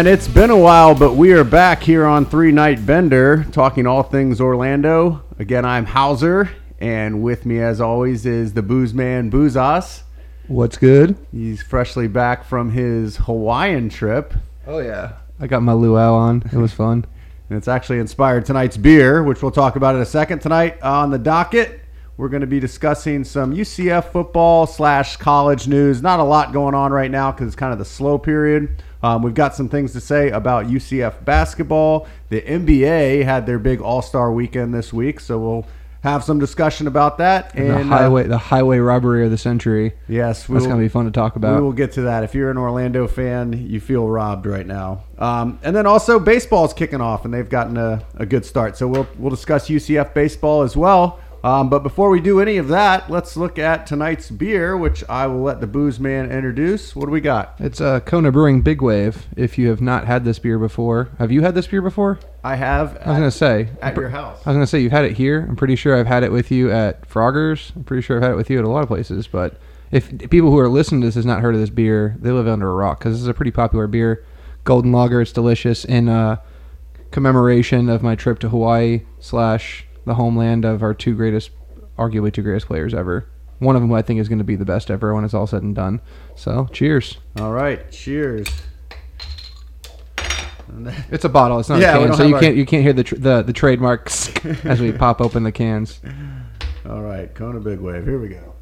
And it's been a while, but we are back here on Three Night Bender talking all things Orlando. Again, I'm Hauser, and with me, as always, is the booze man, Boozas. What's good? He's freshly back from his Hawaiian trip, Oh yeah, I got my luau on. It was fun. and it's actually inspired tonight's beer, which we'll talk about in a second. Tonight on the docket, we're going to be discussing some UCF football slash college news. Not a lot going on right now because it's kind of the slow period. Um, we've got some things to say about UCF basketball. The NBA had their big All Star weekend this week, so we'll have some discussion about that. the And uh, highway, the highway robbery of the century. yes, we That's gonna be fun to talk about. We will get to that. If you're an Orlando fan, you feel robbed right now. Um, and then also baseball's kicking off, and they've gotten a, a good start. So we'll we'll discuss UCF baseball as well. Um, but before we do any of that, let's look at tonight's beer, which I will let the booze man introduce. What do we got? It's uh, Kona Brewing Big Wave. If you have not had this beer before, have you had this beer before? I have I was at, gonna say. at your house. I was gonna say you've had it here. I'm pretty sure I've had it with you at Frogger's. I'm pretty sure I've had it with you at a lot of places. But if people who are listening to this has not heard of this beer, they live under a rock because this is a pretty popular beer. Golden Lager. It's delicious. In uh, commemoration of my trip to Hawaii slash the homeland of our two greatest, arguably two greatest players ever. One of them I think is going to be the best ever when it's all said and done. So cheers. All right, cheers. It's a bottle. It's not Yeah, a can, so you our- can't you can't hear the tr- the, the trademarks as we pop open the cans. All right, Kona Big Wave. Here we go.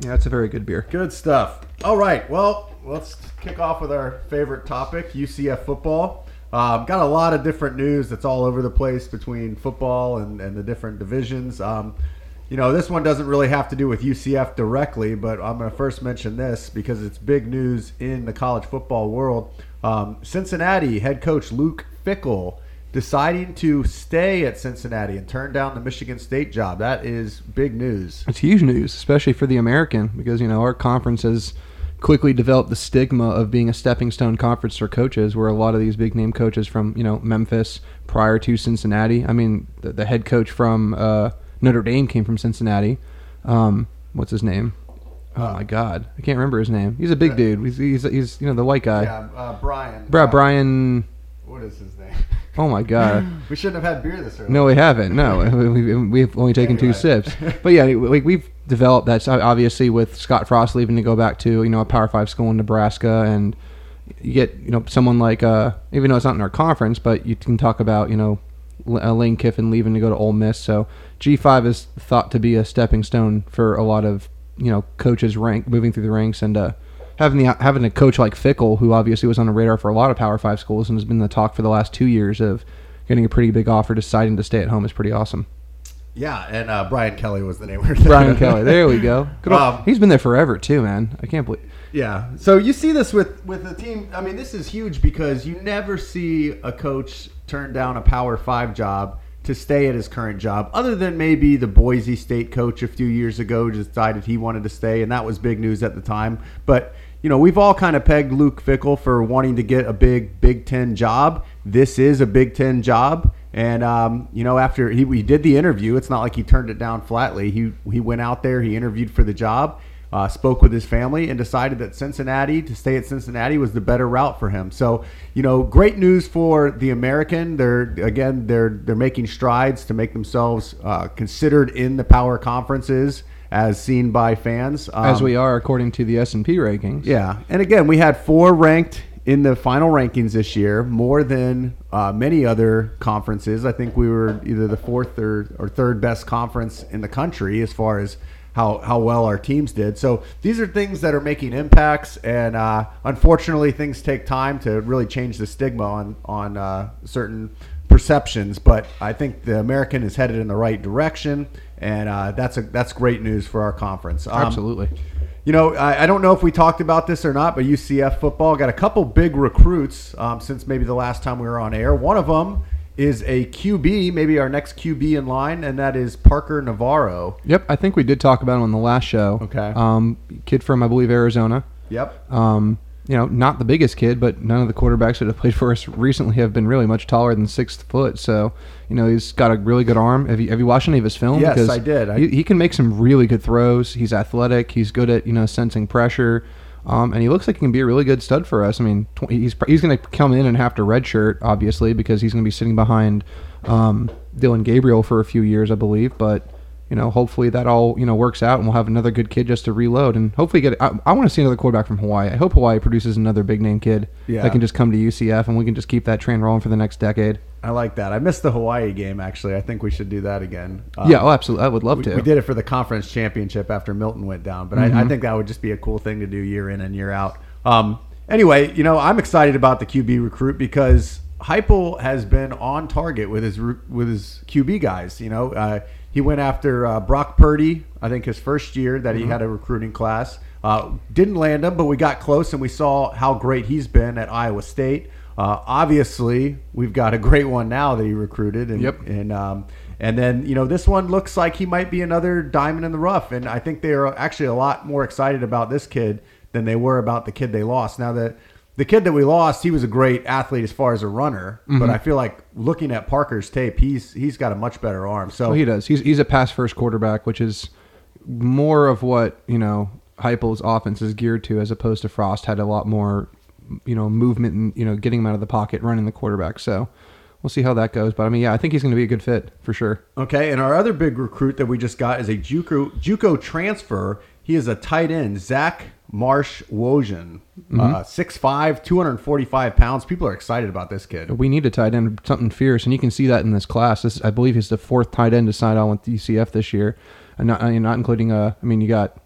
Yeah, it's a very good beer. Good stuff. All right. Well, let's kick off with our favorite topic UCF football. Um, got a lot of different news that's all over the place between football and, and the different divisions. Um, you know, this one doesn't really have to do with UCF directly, but I'm going to first mention this because it's big news in the college football world. Um, Cincinnati head coach Luke Fickell deciding to stay at Cincinnati and turn down the Michigan State job. That is big news. It's huge news, especially for the American, because you know our conference has quickly developed the stigma of being a stepping stone conference for coaches, where a lot of these big name coaches from you know Memphis prior to Cincinnati. I mean, the, the head coach from uh, Notre Dame came from Cincinnati. Um, what's his name? Oh my God, I can't remember his name. He's a big dude. He's, he's, he's you know the white guy. Yeah, uh, Brian. Bro, Uh, Brian. What is his name? Oh my God. we shouldn't have had beer this early. No, we haven't. No, we, we've only taken two sips. But yeah, we, we've developed That's obviously, with Scott Frost leaving to go back to you know a Power Five school in Nebraska, and you get you know someone like uh, even though it's not in our conference, but you can talk about you know uh, Lane Kiffin leaving to go to Ole Miss. So G five is thought to be a stepping stone for a lot of you know coaches rank moving through the ranks and. uh Having the having a coach like Fickell, who obviously was on the radar for a lot of Power Five schools and has been the talk for the last two years of getting a pretty big offer, deciding to stay at home is pretty awesome. Yeah, and uh, Brian Kelly was the name. we were Brian thinking of. Kelly, there we go. Good Um, he's been there forever too, man. I can't believe. Yeah. So you see this with with the team. I mean, this is huge because you never see a coach turn down a Power Five job to stay at his current job, other than maybe the Boise State coach a few years ago decided he wanted to stay, and that was big news at the time. But you know, we've all kind of pegged Luke Fickell for wanting to get a big Big Ten job. This is a Big Ten job. And um, you know, after he, did the interview, it's not like he turned it down flatly. He he went out there, he interviewed for the job, uh, spoke with his family, and decided that Cincinnati to stay at Cincinnati was the better route for him. So you know, great news for the American. They're again they're they're making strides to make themselves uh, considered in the power conferences as seen by fans. As Um, we are according to the S and P rankings. yeah, and again, we had four ranked in the final rankings this year, more than uh, many other conferences. I think we were either the fourth or, or third best conference in the country as far as how, how well our teams did. So these are things that are making impacts, and uh, unfortunately, things take time to really change the stigma on on uh, certain perceptions. But I think the American is headed in the right direction, and uh, that's a that's great news for our conference. Um, Absolutely. You know, I, I don't know if we talked about this or not, but UCF football got a couple big recruits um, since maybe the last time we were on air. One of them is a QB, maybe our next QB in line, and that is Parker Navarro. Yep, I think we did talk about him on the last show. Okay. Um, kid from I believe Arizona. Yep. Um, you know, not the biggest kid, but none of the quarterbacks that have played for us recently have been really much taller than six foot. So, you know, he's got a really good arm. Have you have you watched any of his film? Yes, Because I did. I- he, he can make some really good throws. He's athletic. He's good at you know sensing pressure. Um, and he looks like he can be a really good stud for us. I mean, tw- he's he's going to come in and have to redshirt, obviously, because he's going to be sitting behind um, Dillon Gabriel for a few years, I believe. But you know, hopefully that all you know works out, and we'll have another good kid just to reload, and hopefully get. I, I want to see another quarterback from Hawaii. I hope Hawaii produces another big name kid Yeah. that can just come to UCF, and we can just keep that train rolling for the next decade. I like that. I missed the Hawaii game actually. I think we should do that again. Um, yeah, oh, absolutely. I would love we, to. we did it for the conference championship after Milton went down, but I, I think that would just be a cool thing to do year in and year out. Um, anyway, you know, I'm excited about the QB recruit because Heupel has been on target with his with his QB guys. You know, uh, he went after uh, Brock Purdy. I think his first year that he had a recruiting class uh, didn't land him, but we got close and we saw how great he's been at Iowa State. Uh, obviously, we've got a great one now that he recruited, and Yep. and um, and then you know this one looks like he might be another diamond in the rough, and I think they are actually a lot more excited about this kid than they were about the kid they lost. Now the the kid that we lost, he was a great athlete as far as a runner, Mm-hmm. but I feel like looking at Parker's tape, he's he's got a much better arm. So Well, he does. He's he's a pass first quarterback, which is more of what you know Heupel's offense is geared to, as opposed to Frost had a lot more, you know, movement and you know getting him out of the pocket, running the quarterback. So we'll see how that goes. But I mean, yeah, I think he's going to be a good fit for sure. Okay, and our other big recruit that we just got is a JUCO JUCO transfer. He is a tight end, Zach Marsh Wojan, uh, 6'5", 245 pounds. People are excited about this kid. We need a tight end, something fierce, and you can see that in this class. This, I believe, he's the fourth tight end to sign on with UCF this year, and not, and not including. Uh, I mean, you got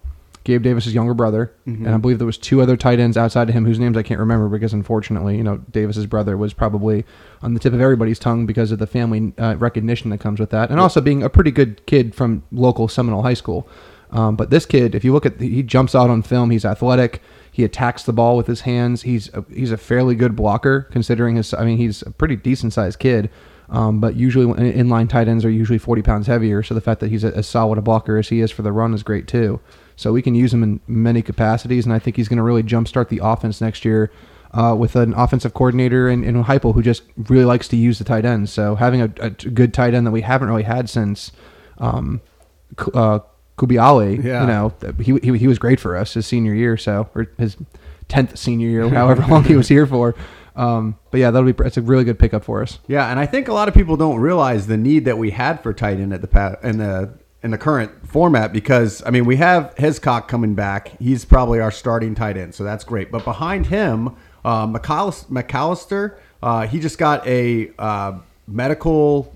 Gabe Davis's younger brother, and I believe there was two other tight ends outside of him whose names I can't remember because unfortunately, you know, Davis's brother was probably on the tip of everybody's tongue because of the family uh, recognition that comes with that, and also being a pretty good kid from local Seminole High School. Um, but this kid, if you look at, he jumps out on film. He's athletic. He attacks the ball with his hands. He's a, he's a fairly good blocker considering his. I mean, he's a pretty decent sized kid. Um, but usually, inline tight ends are usually 40 pounds heavier. So the fact that he's as solid a blocker as he is for the run is great too. So we can use him in many capacities, and I think he's going to really jumpstart the offense next year. Uh, with an offensive coordinator in, in Heupel who just really likes to use the tight ends. So having a, a good tight end that we haven't really had since um, uh, Kubiale, Yeah. you know, he, he, he was great for us his senior year, so or his tenth senior year, however long he was here for. Um, but yeah, that'll be it's a really good pickup for us. Yeah, and I think a lot of people don't realize the need that we had for tight end at the pa- in the in the current format because I mean we have Hescock coming back. He's probably our starting tight end, so that's great. But behind him, uh, McAllis- McAllister, uh, he just got a uh, medical.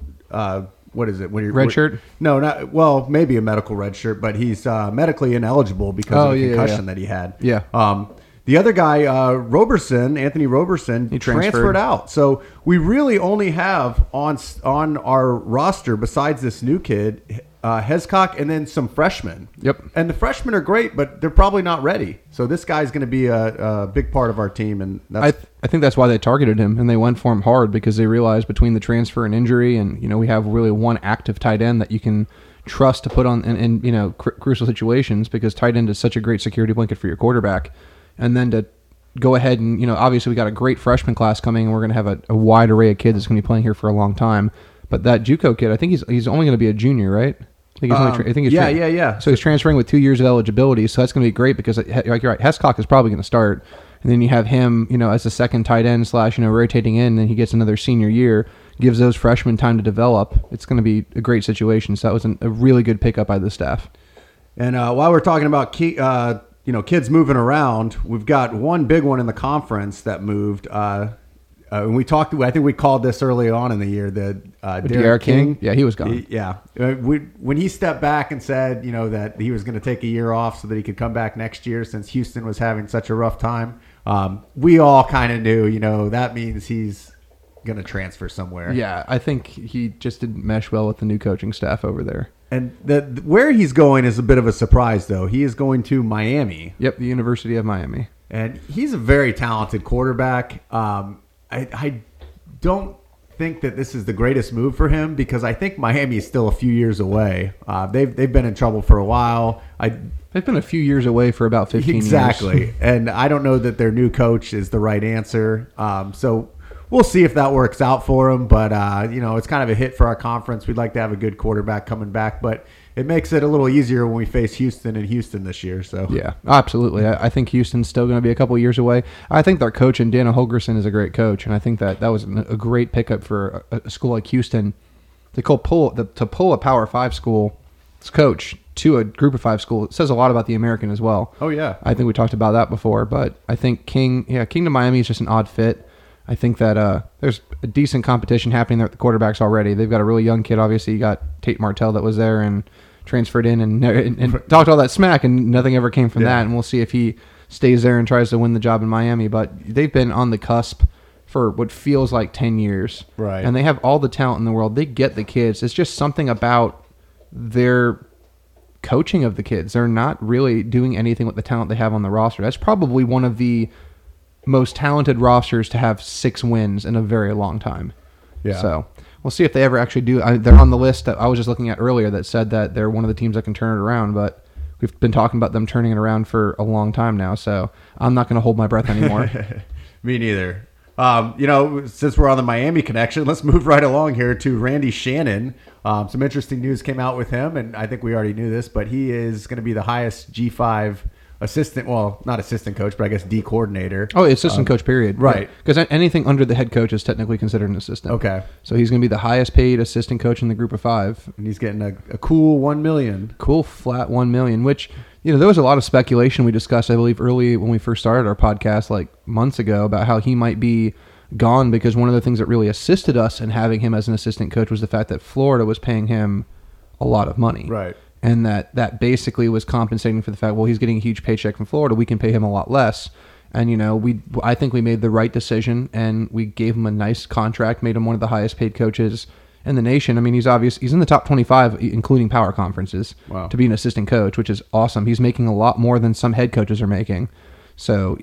What is it? When you're, Red shirt? No, not well. Maybe a medical red shirt, but he's uh, medically ineligible because Oh, of the yeah, concussion yeah. that he had. Yeah. Um, the other guy, uh, Roberson, Anthony Roberson, He transferred. transferred. out. So we really only have on on our roster, besides this new kid, uh, Hescock, and then some freshmen. Yep. And the freshmen are great, but they're probably not ready. So this guy's going to be a, a big part of our team, and that's I th- I think that's why they targeted him and they went for him hard because they realized between the transfer and injury, and you know we have really one active tight end that you can trust to put on in, in you know cr- crucial situations because tight end is such a great security blanket for your quarterback, and then to go ahead and you know obviously we got a great freshman class coming and we're going to have a, a wide array of kids that's going to be playing here for a long time. But that JUCO kid, I think he's he's only going to be a junior, right? I think he's. Um, Tra- I think he's yeah, yeah, yeah. So he's transferring with two years of eligibility, so that's going to be great because, like you're right, Hescock is probably going to start, and then you have him, you know, as a second tight end slash, you know, rotating in, and then he gets another senior year, gives those freshmen time to develop. It's going to be a great situation. So that was an, a really good pickup by the staff. And uh, while we're talking about key, uh, you know kids moving around, we've got one big one in the conference that moved. Uh, uh, and we talked. I think we called this early on in the year. The uh, D'Eriq D'Eriq King. King? Yeah, he was gone. He- yeah, Uh, we, when he stepped back and said, you know, that he was going to take a year off so that he could come back next year, since Houston was having such a rough time. Um, we all kind of knew, you know, that means he's going to transfer somewhere. Yeah, I think he just didn't mesh well with the new coaching staff over there. And the, where he's going is a bit of a surprise, though. He is going to Miami. Yep, the University of Miami. and he's a very talented quarterback. Um, I, I don't think that this is the greatest move for him because I think Miami is still a few years away. Uh, they've they've been in trouble for a while. I They've been a few years away for about 15 years. exactly, and I don't know that their new coach is the right answer. Um, so we'll see if that works out for him. But uh, you know, it's kind of a hit for our conference. We'd like to have a good quarterback coming back, but it makes it a little easier when we face Houston and Houston this year. So Yeah, absolutely. I, I think Houston's still going to be a couple years away. I think their coach and Dana Holgorsen is a great coach, and I think that that was a great pickup for a, a school like Houston to call pull the, to pull a Power Five school coach to a Group of Five school. It says a lot about the American as well. Oh yeah. I think we talked about that before, but I think King, yeah, King to Miami is just an odd fit. I think that uh, there's a decent competition happening there at the quarterbacks already. They've got a really young kid. Obviously, you got Tate Martell that was there and transferred in and, and, and talked all that smack, and nothing ever came from Yeah. that. And we'll see if he stays there and tries to win the job in Miami. But they've been on the cusp for what feels like 10 years. Right. And they have all the talent in the world. They get the kids. It's just something about their coaching of the kids. They're not really doing anything with the talent they have on the roster. That's probably one of the most talented rosters to have six wins in a very long time. Yeah. So we'll see if they ever actually do. I, they're on the list that I was just looking at earlier that said that they're one of the teams that can turn it around, but we've been talking about them turning it around for a long time now. So I'm not going to hold my breath anymore. Me neither. Um, you know, since we're on the Miami connection, let's move right along here to Randy Shannon. Um, some interesting news came out with him, and I think we already knew this, but he is going to be the highest G5 assistant, well, not assistant coach, but I guess D coordinator. oh, assistant coach, period. Um, right. Because anything under the head coach is technically considered an assistant. Okay. So he's going to be the highest paid assistant coach in the group of five. And he's getting a, a cool one million. cool flat one million which you know there was a lot of speculation we discussed i believe early when we first started our podcast like months ago about how he might be gone because one of the things that really assisted us in having him as an assistant coach was the fact that florida was paying him a lot of money Right. And that that basically was compensating for the fact well he's getting a huge paycheck from florida we can pay him a lot less. And you know we i think we made the right decision and we gave him a nice contract made him one of the highest paid coaches in the nation. I mean he's obvious he's in the top 25 including power conferences Wow. to be an assistant coach which is awesome. He's making a lot more than some head coaches are making. So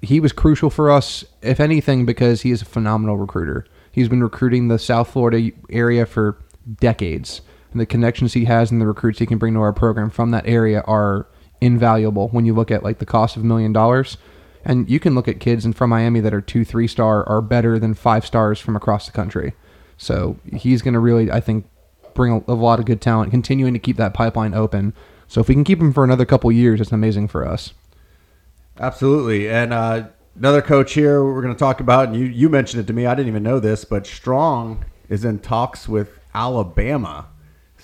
he was crucial for us if anything because he is a phenomenal recruiter. He's been recruiting the south florida area for decades and the connections he has and the recruits he can bring to our program from that area are invaluable when you look at like the cost of a million dollars and you can look at kids and from miami that are two three star are better than five stars from across the country so he's going to really i think bring a, a lot of good talent continuing to keep that pipeline open so if we can keep him for another couple years it's amazing for us Absolutely. And uh, another coach here we're going to talk about, and you, you mentioned it to me. I didn't even know this, but Strong is in talks with Alabama.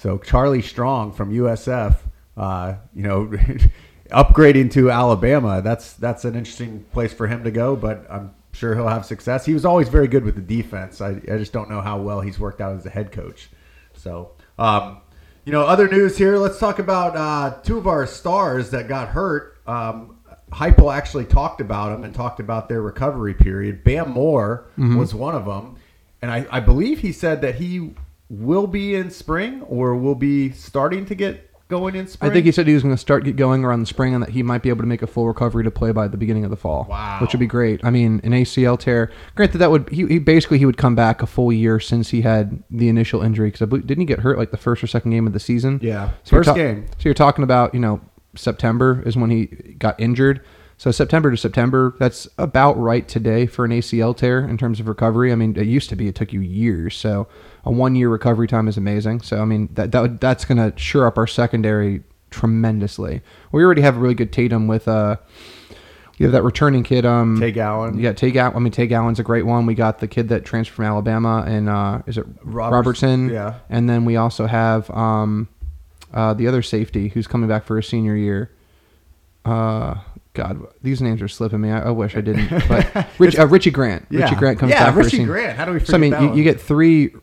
So Charlie Strong from USF, uh, you know, upgrading to Alabama. That's that's an interesting place for him to go, but I'm sure he'll have success. He was always very good with the defense. I, I just don't know how well he's worked out as a head coach. So, um, you know, other news here. Let's talk about uh, two of our stars that got hurt. Um, Heupel actually talked about them and talked about their recovery period. Bam Moore was one of them, and I, I believe he said that he will be in spring or will be starting to get going in spring. I think he said he was going to start get going around the spring and that he might be able to make a full recovery to play by the beginning of the fall. Wow. which would be great. I mean, an ACL tear. Granted, that would he, he basically he would come back a full year since he had the initial injury because I believe, didn't he get hurt like the first or second game of the season? Yeah. So First ta- game. So you're talking about you know September is when he got injured. So September to September, that's about right today for an ACL tear in terms of recovery. I mean, it used to be it took you years. So a one year recovery time is amazing. So I mean that, that that's going to sure up our secondary tremendously. We already have a really good Tatum with uh, you have that returning kid. Um, Tay Gowan. Yeah, Tay Gowan. I mean, Tay Gowan's a great one. We got the kid that transferred from Alabama, and uh, is it Roberts- Robertson? yeah. And then we also have um, uh, the other safety who's coming back for his senior year. Uh, God, these names are slipping me. I, I wish I didn't. But Rich, uh, Richie Grant. Yeah. Richie Grant comes Yeah, back for his Richie Grant. How do we So I mean, you, you get three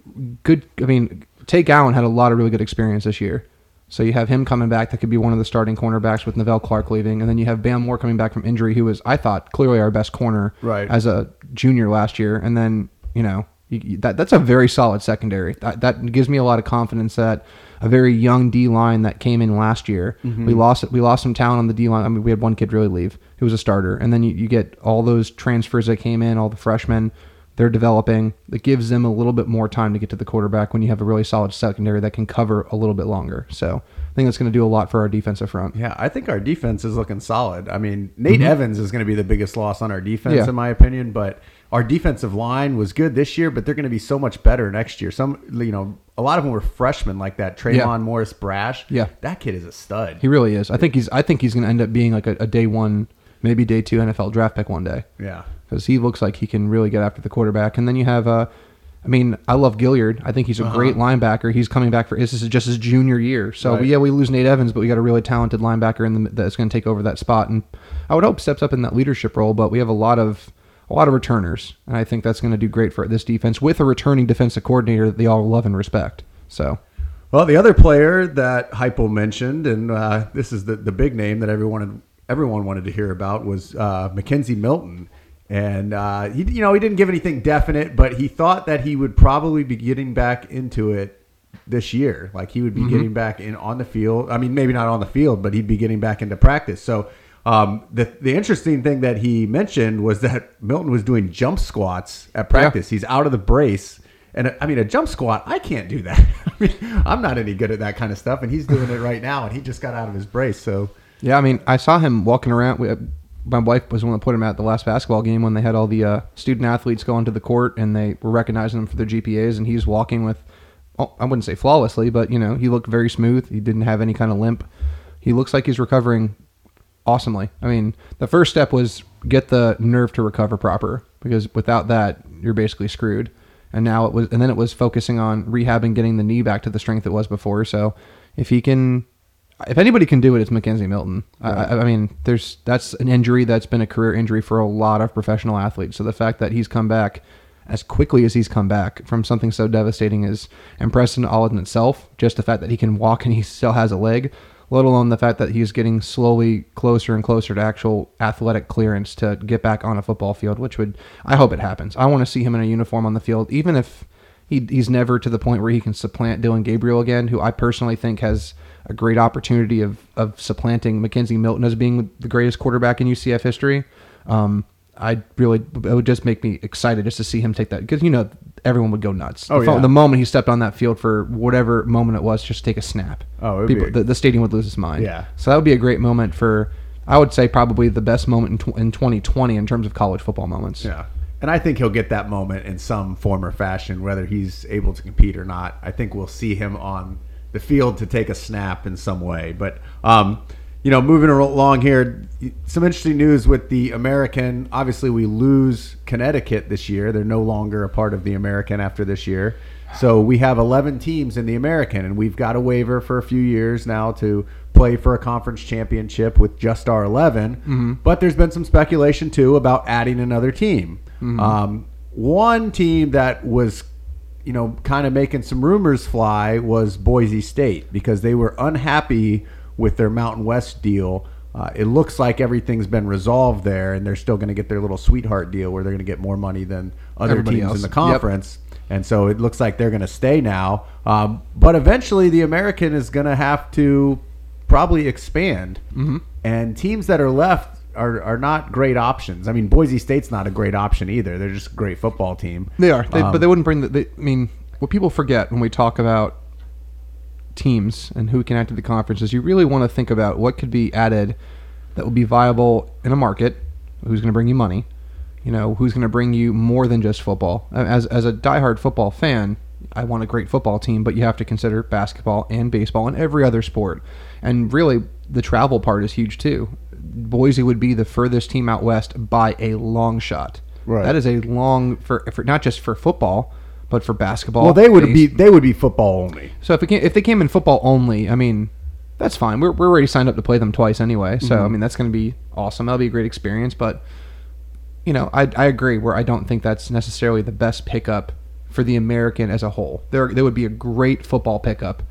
good. I mean, Tay Gowan had a lot of really good experience this year. So you have him coming back. That could be one of the starting cornerbacks with Nevelle Clark leaving, and then you have Bam Moore coming back from injury, who was I thought clearly our best corner Right. as a junior last year. And then you know you- that that's a very solid secondary. That that gives me a lot of confidence that a very young D line that came in last year. Mm-hmm. We lost we lost some talent on the D line. I mean, we had one kid really leave who was a starter, and then you, you get all those transfers that came in, all the freshmen. They're developing. It gives them a little bit more time to get to the quarterback when you have a really solid secondary that can cover a little bit longer. So I think that's going to do a lot for our defensive front. Yeah, I think our defense is looking solid. I mean, Nate Evans is going to be the biggest loss on our defense, Yeah. in my opinion. But our defensive line was good this year, but they're going to be so much better next year. Some, you know, a lot of them were freshmen like that. Tre'mon Yeah. Morris Brash. Yeah. that kid is a stud. He really is. I think he's. I think he's going to end up being like a, a day one, maybe day two NFL draft pick one day yeah, because he looks like he can really get after the quarterback. And then you have, uh, I mean, I love Gilyard. I think he's a great linebacker. He's coming back for this is just his junior year. So Right. yeah, we lose Nate Evans, but we got a really talented linebacker in the, that's going to take over that spot. And I would hope steps up in that leadership role. But we have a lot of a lot of returners, and I think that's going to do great for this defense with a returning defensive coordinator that they all love and respect. So Well, the other player that Heupel mentioned, and uh, this is the, the big name that everyone everyone wanted to hear about, was uh, McKenzie Milton. And uh, he, you know, he didn't give anything definite, but he thought that he would probably be getting back into it this year. Like he would be getting back in on the field. I mean, maybe not on the field, but he'd be getting back into practice. So um, the the interesting thing that he mentioned was that Milton was doing jump squats at practice. He's out of the brace. And I mean, a jump squat, I can't do that. I mean, I'm not any good at that kind of stuff, and he's doing it right now, and he just got out of his brace. So, Yeah, I mean, I saw him walking around. We, my wife was the one that put him at the last basketball game when they had all the uh, student athletes go onto the court and they were recognizing them for their GPAs, and he's walking with, oh, I wouldn't say flawlessly, but you know, he looked very smooth. He didn't have any kind of limp. He looks like he's recovering awesomely. I mean, the first step was get the nerve to recover proper because without that, you're basically screwed. And now it was, and then it was focusing on rehabbing, getting the knee back to the strength it was before. So if he can, if anybody can do it, it's McKenzie Milton. I, I, I mean, there's that's an injury that's been a career injury for a lot of professional athletes. So the fact that he's come back as quickly as he's come back from something so devastating is impressive all in itself. Just the fact that he can walk and he still has a leg, let alone the fact that he's getting slowly closer and closer to actual athletic clearance to get back on a football field, which would I hope it happens. I want to see him in a uniform on the field, even if he, he's never to the point where he can supplant Dillon Gabriel again, who I personally think has a great opportunity of, of supplanting McKenzie Milton as being the greatest quarterback in UCF history. Um, I really, it would just make me excited just to see him take that because you know everyone would go nuts. Oh, the, yeah. the moment he stepped on that field for whatever moment it was, just take a snap. Oh, it would be the, the stadium would lose its mind. Yeah. So that would be a great moment for. I would say probably the best moment in, tw- in 2020 in terms of college football moments. yeah. And I think he'll get that moment in some form or fashion, whether he's able to compete or not. I think we'll see him on the field to take a snap in some way. But, um, you know, moving along here, some interesting news with the American. Obviously, we lose Connecticut this year. They're no longer a part of the American after this year. So we have 11 teams in the American, and we've got a waiver for a few years now to play for a conference championship with just our 11. But there's been some speculation, too, about adding another team. Um, one team that was you know, kind of making some rumors fly was Boise State because they were unhappy with their Mountain West deal. Uh, it looks like everything's been resolved there, and they're still going to get their little sweetheart deal where they're going to get more money than other Everybody teams else. in the Yep. conference. And so it looks like they're going to stay now. Um, but eventually, the American is going to have to probably expand. Mm-hmm. And teams that are left are, are not great options. I mean, Boise State's not a great option either. They're just a great football team. They are, they, Um, but they wouldn't bring the. They, I mean, what people forget when we talk about teams and who can to the conference is you really want to think about what could be added that will be viable in a market. Who's going to bring you money? You know, who's going to bring you more than just football? As as a diehard football fan, I want a great football team, but you have to consider basketball and baseball and every other sport. And really, the travel part is huge too. Boise would be the furthest team out west by a long shot. Right. That is a long for, for not just for football, but for basketball. Well, they would base- be they would be football only. So if it came, if they came in football only, I mean, that's fine. We're we're already signed up to play them twice anyway. So Mm-hmm. I mean, that's going to be awesome. That'll be a great experience. But you know, I I agree. Where I don't think that's necessarily the best pickup for the American as a whole. There there would be a great football pickup.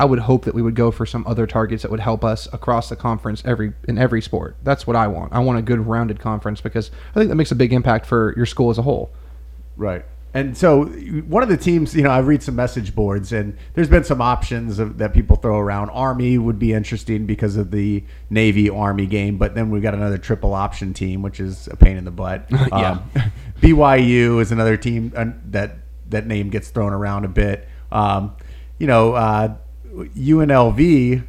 I would hope that we would go for some other targets that would help us across the conference every in every sport. That's what I want. I want a good rounded conference because I think that makes a big impact for your school as a whole. Right. And so one of the teams, you know, I read some message boards, and there's been some options of, that people throw around. Army would be interesting because of the Navy Army game, but then we've got another triple option team, which is a pain in the butt. Yeah. Um, BYU is another team uh, that that name gets thrown around a bit. Um, you know, uh, UNLV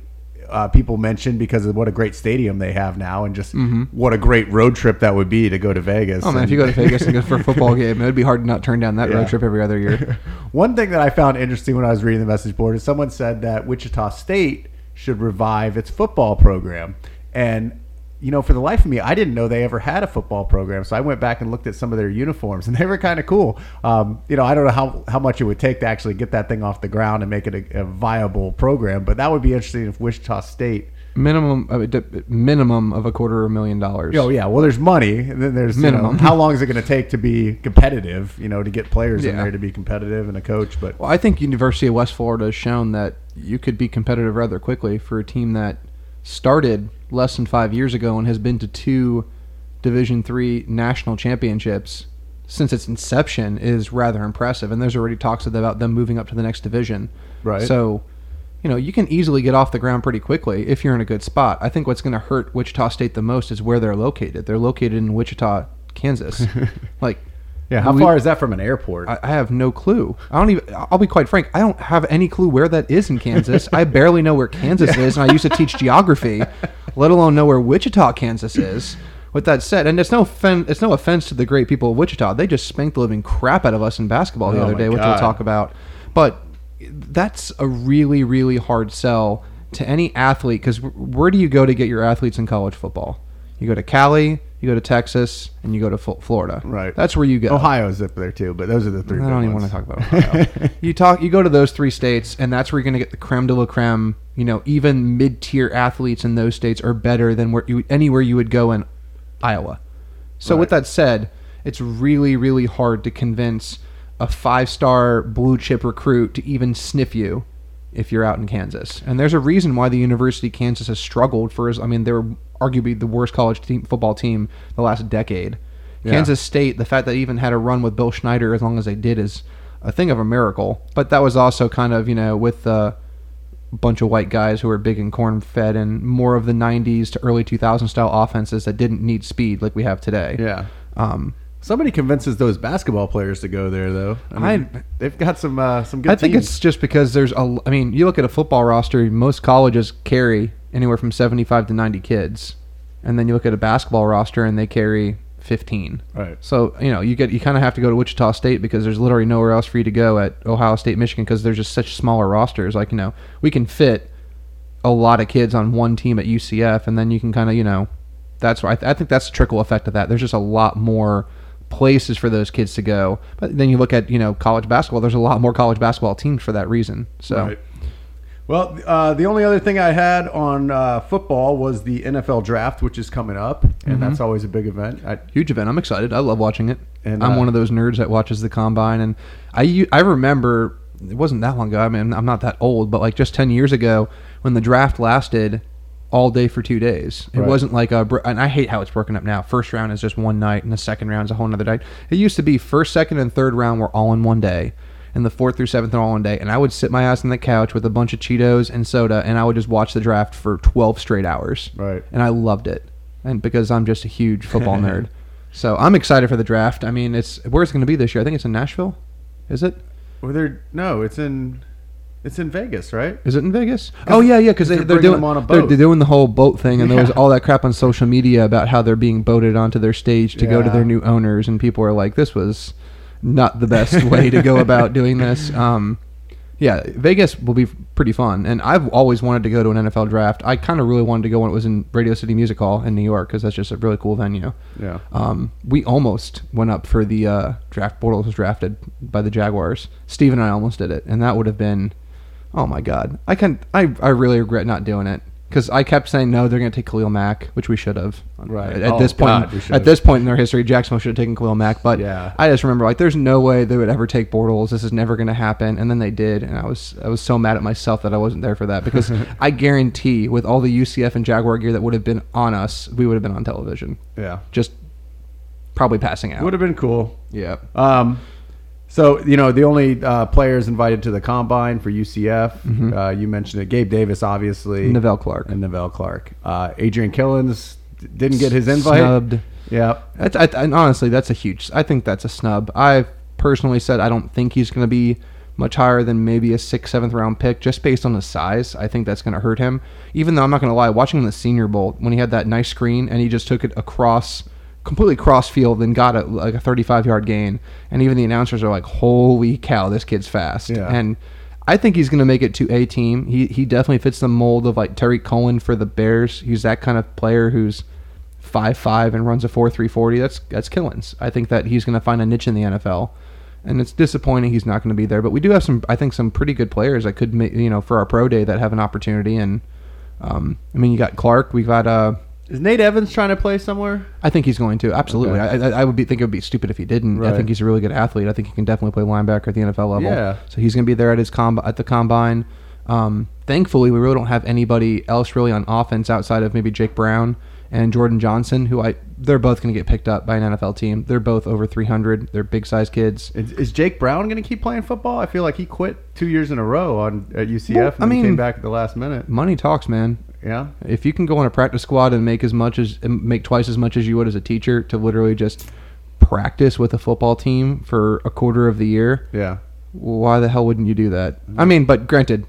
uh, people mention because of what a great stadium they have now, and just Mm-hmm. what a great road trip that would be to go to Vegas. Oh man, if you go to Vegas and go for a football game, it would be hard to not turn down that Yeah. road trip every other year. One thing that I found interesting when I was reading the message board is someone said that Wichita State should revive its football program. And, you know, for the life of me, I didn't know they ever had a football program. So I went back and looked at some of their uniforms, and they were kind of cool. Um, you know, I don't know how, how much it would take to actually get that thing off the ground and make it a, a viable program, but that would be interesting if Wichita State. Minimum, uh, minimum of a quarter of a million dollars. Oh yeah, well, there's money, and then there's you know, Minimum. how long is it going to take to be competitive? You know, to get players in there to be competitive and a coach. But Well, I think University of West Florida has shown that you could be competitive rather quickly for a team that started less than five years ago and has been to two Division three national championships since its inception is rather impressive. And there's already talks about them moving up to the next division. Right. So, you know, you can easily get off the ground pretty quickly if you're in a good spot. I think what's going to hurt Wichita State the most is where they're located. They're located in Wichita, Kansas. like, yeah, how we- far is that from an airport? I, I have no clue. I don't even. I'll be quite frank. I don't have any clue where that is in Kansas. I barely know where Kansas is, and I used to teach geography, let alone know where Wichita, Kansas is. With that said, and it's no offen- it's no offense to the great people of Wichita. They just spanked the living crap out of us in basketball the Oh other day, which we'll talk about. But that's a really, really hard sell to any athlete because where do you go to get your athletes in college football? You go to Cali, you go to Texas, and you go to Fl- Florida. Right. That's where you go. Ohio's up there too, but those are the three. I don't even ones. want to talk about Ohio. you talk, you go to those three states, and that's where you're going to get the creme de la creme. You know, even mid-tier athletes in those states are better than where you anywhere you would go in Iowa. So with that said, it's really, really hard to convince a five-star blue chip recruit to even sniff you if you're out in Kansas. And there's a reason why the University of Kansas has struggled for. as I mean, they were arguably the worst college team, football team the last decade. Yeah. Kansas State, the fact that they even had a run with Bill Snyder as long as they did is a thing of a miracle. But that was also kind of, you know, with a bunch of white guys who were big and corn fed and more of the 90s to early 2000 style offenses that didn't need speed like we have today. Yeah. Um, Somebody convinces those basketball players to go there, though. I mean, I- they've got some uh, some good. I think teams. it's just because there's a. I mean, you look at a football roster. Most colleges carry anywhere from 75 to 90 kids, and then you look at a basketball roster and they carry 15. right. So you know you get you kind of have to go to Wichita State because there's literally nowhere else for you to go at Ohio State, Michigan because there's just such smaller rosters. Like you know we can fit a lot of kids on one team at UCF, and then you can kind of you know that's why I, th- I think that's the trickle effect of that. There's just a lot more places for those kids to go. But then you look at you know college basketball. There's a lot more college basketball teams for that reason. So Right. Well, uh, the only other thing I had on uh, football was the NFL draft, which is coming up, and Mm-hmm. that's always a big event. I, huge event. I'm excited. I love watching it. And, I'm uh, one of those nerds that watches the combine. And I I remember it wasn't that long ago. I mean, I'm not that old, but like just 10 years ago when the draft lasted all day for two days. It Right. wasn't like a. br- And I hate how it's broken up now. First round is just one night, and the second round is a whole other night. It used to be first, second, and third round were all in one day. And the fourth through seventh are all in one day. And I would sit my ass on the couch with a bunch of Cheetos and soda, and I would just watch the draft for 12 straight hours right. and I loved it. And because I'm just a huge football nerd, so I'm excited for the draft. I mean, it's where's it going to be this year? I think it's in Nashville. Is it? Well, they're no, it's in it's in Vegas, right? Is it in Vegas? Oh yeah, yeah. Because they, they're they're doing them on a they're, they're doing the whole boat thing, and there was Yeah. all that crap on social media about how they're being boated onto their stage to go to Yeah. their new owners, and people are like, "This was not the best way to go about doing this." Um, yeah, Vegas will be pretty fun, and I've always wanted to go to an NFL draft. I kind of really wanted to go when it was in Radio City Music Hall in New York because that's just a really cool venue. Yeah. Um, we almost went up for the uh, draft. Bortles was drafted by the Jaguars. Steve and I almost did it, and that would have been, oh my god. I can I I really regret not doing it because I kept saying no. They're going to take Khalil Mack, which we should have. Right. At, at Oh, this point, God, at this point in their history, Jacksonville should have taken Khalil Mack. But Yeah. I just remember like, there's no way they would ever take Bortles. This is never going to happen. And then they did, and I was I was so mad at myself that I wasn't there for that because I guarantee with all the UCF and Jaguar gear that would have been on us, we would have been on television Yeah. just probably passing out. Would have been cool. yeah. Um, so you know the only uh, players invited to the combine for UCF. Uh, you mentioned it. Gabe Davis, obviously, Nevelle Clark. and Nevelle Clark. Uh, Adrian Killins didn't get his invite. Snubbed. Yeah. I, and honestly, that's a huge. I think that's a snub. I personally said I don't think he's going to be much higher than maybe a sixth, seventh round pick, just based on his size. I think that's going to hurt him. Even though I'm not going to lie, watching the Senior Bowl when he had that nice screen and he just took it across, completely cross field and got it like a 35 yard gain, and even the announcers are like, "Holy cow, this kid's fast!" Yeah. And I think he's going to make it to a team. He he definitely fits the mold of like Tarik Cohen for the Bears. He's that kind of player who's five five and runs a four three forty. That's that's Killins. I think that he's going to find a niche in the NFL, and it's disappointing he's not going to be there. But we do have some, I think, some pretty good players that could, you know, for our pro day that have an opportunity. And um, I mean, you got Clark. We got. Uh, Is Nate Evans trying to play somewhere? I think he's going to absolutely. Okay. I, I, I would be think it would be stupid if he didn't. I think he's a really good athlete. I think he can definitely play linebacker at the NFL level. Yeah. So he's going to be there at his comb at the combine. Um, thankfully, we really don't have anybody else really on offense outside of maybe Jake Brown and Jordan Johnson, who I they're both going to get picked up by an NFL team. They're both over 300. They're big size kids. Is, is Jake Brown going to keep playing football? I feel like he quit two years in a row on at UCF Well, and I mean- came back at the last minute. Money talks, man. Yeah, If you can go on a practice squad and make as much as make twice as much as you would as a teacher to literally just practice with a football team for a quarter of the year, yeah, why the hell wouldn't you do that? I mean, but granted,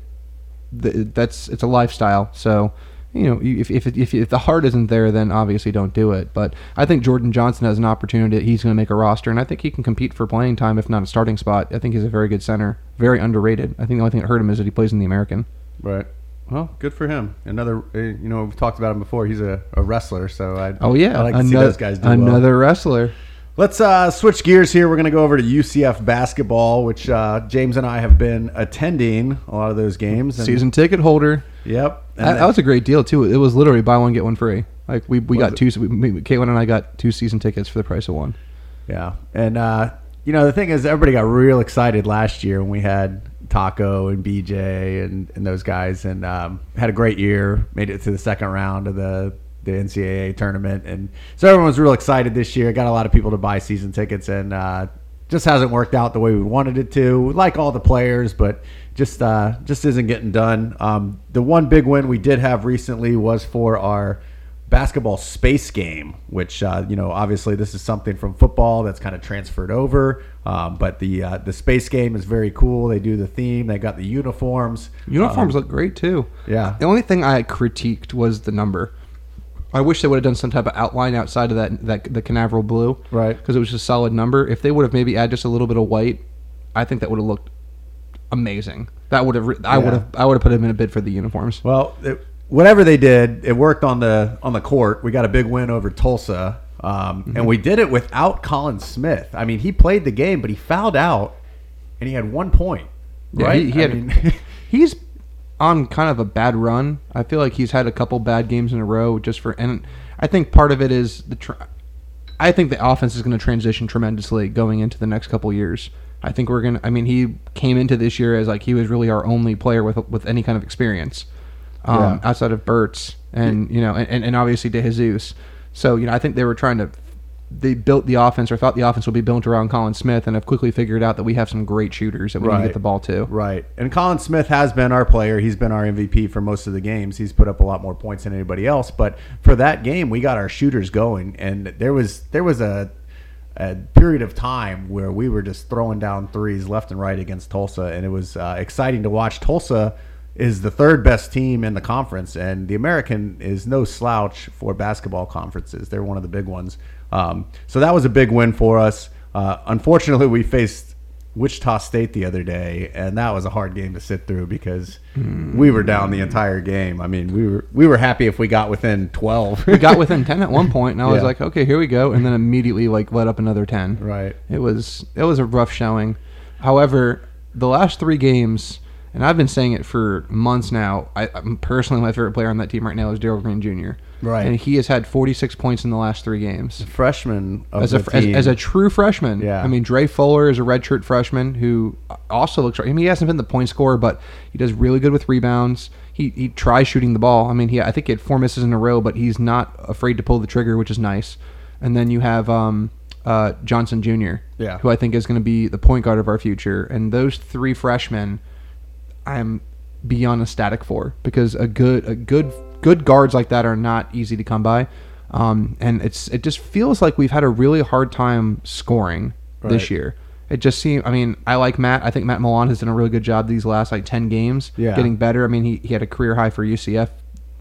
that's it's a lifestyle. So, you know, if if, if if the heart isn't there, then obviously don't do it. But I think Jordan Johnson has an opportunity. He's going to make a roster, and I think he can compete for playing time, if not a starting spot. I think he's a very good center, very underrated. I think the only thing that hurt him is that he plays in the American. right. Well, good for him. Another, uh, you know, we've talked about him before. He's a, a wrestler, so I Oh yeah, I like to see another those guys do well. another wrestler. Let's uh, switch gears here. We're going to go over to UCF basketball, which uh, James and I have been attending a lot of those games. And, Season ticket holder. Yep. And That, that was a great deal too. It was literally buy one get one free. Like we, we got two. We- Caitlin and I got two season tickets for the price of one. Yeah, and uh, you know the thing is, everybody got real excited last year when we had Tacko and BJ and, and those guys, and um, had a great year. Made it to the second round of the the NCAA tournament, and so everyone was real excited this year. Got a lot of people to buy season tickets, and uh, just hasn't worked out the way we wanted it to. We like all the players, but just uh, just isn't getting done. Um, the one big win we did have recently was for our basketball space game, which uh, you know obviously this is something from football that's kind of transferred over. Um, but the uh, the space game is very cool. They do the theme. They got the uniforms. Uniforms Um, look great too. yeah. The only thing I critiqued was the number. I wish they would have done some type of outline outside of that that the Canaveral blue, Right. Because it was just a solid number. If they would have maybe added just a little bit of white, I think that would have looked amazing. That would have. re- I Yeah. would have. I would have put him in a bid for the uniforms. Well, it, whatever they did, it worked on the on the court. We got a big win over Tulsa, um, Mm-hmm. and we did it without Collin Smith. I mean, he played the game, but he fouled out, and he had one point. Yeah, right? he, he had, mean, he's on kind of a bad run. I feel like he's had a couple bad games in a row just for and I think part of it is the tr- I think the offense is going to transition tremendously going into the next couple years. I think we're going to I mean he came into this year as like he was really our only player with with any kind of experience. Um, Yeah. outside of Bertz and you know and, and, obviously De Jesus. So, you know, I think they were trying to they built the offense or thought the offense would be built around Collin Smith and have quickly figured out that we have some great shooters that we need to get the ball to. Right. And Collin Smith has been our player. He's been our MVP for most of the games. He's put up a lot more points than anybody else. But for that game, we got our shooters going, and there was there was a a period of time where we were just throwing down threes left and right against Tulsa, and it was uh, exciting to watch. Tulsa is the third best team in the conference, and the American is no slouch for basketball conferences. They're one of the big ones. Um, so that was a big win for us. Uh, unfortunately, we faced Wichita State the other day, and that was a hard game to sit through because we were down the entire game. I mean, we were we were happy if we got within twelve. we got within 10 at one point and I was like, okay, here we go. And then immediately like let up another 10. right. It was, it was a rough showing. However, the last three games, and I've been saying it for months now, I, I'm personally my favorite player on that team right now is Daryl Green Jr. Right. And he has had 46 points in the last three games. Freshman of As the a, as, as a true freshman, Yeah. I mean, Dre Fuller is a redshirt freshman who also looks. I mean, he hasn't been the point scorer, but he does really good with rebounds. He, he tries shooting the ball. I mean, he I think he had four misses in a row, but he's not afraid to pull the trigger, which is nice. And then you have um, uh, Johnson Jr., Yeah. who I think is going to be the point guard of our future. And those three freshmen, I'm beyond ecstatic for because a good a good good guards like that are not easy to come by. Um, and it's it just feels like we've had a really hard time scoring Right. this year. It just seemed. I mean, I like Matt. I think Matt Milon has done a really good job these last like ten games. Yeah. getting better. I mean, he, he had a career high for UCF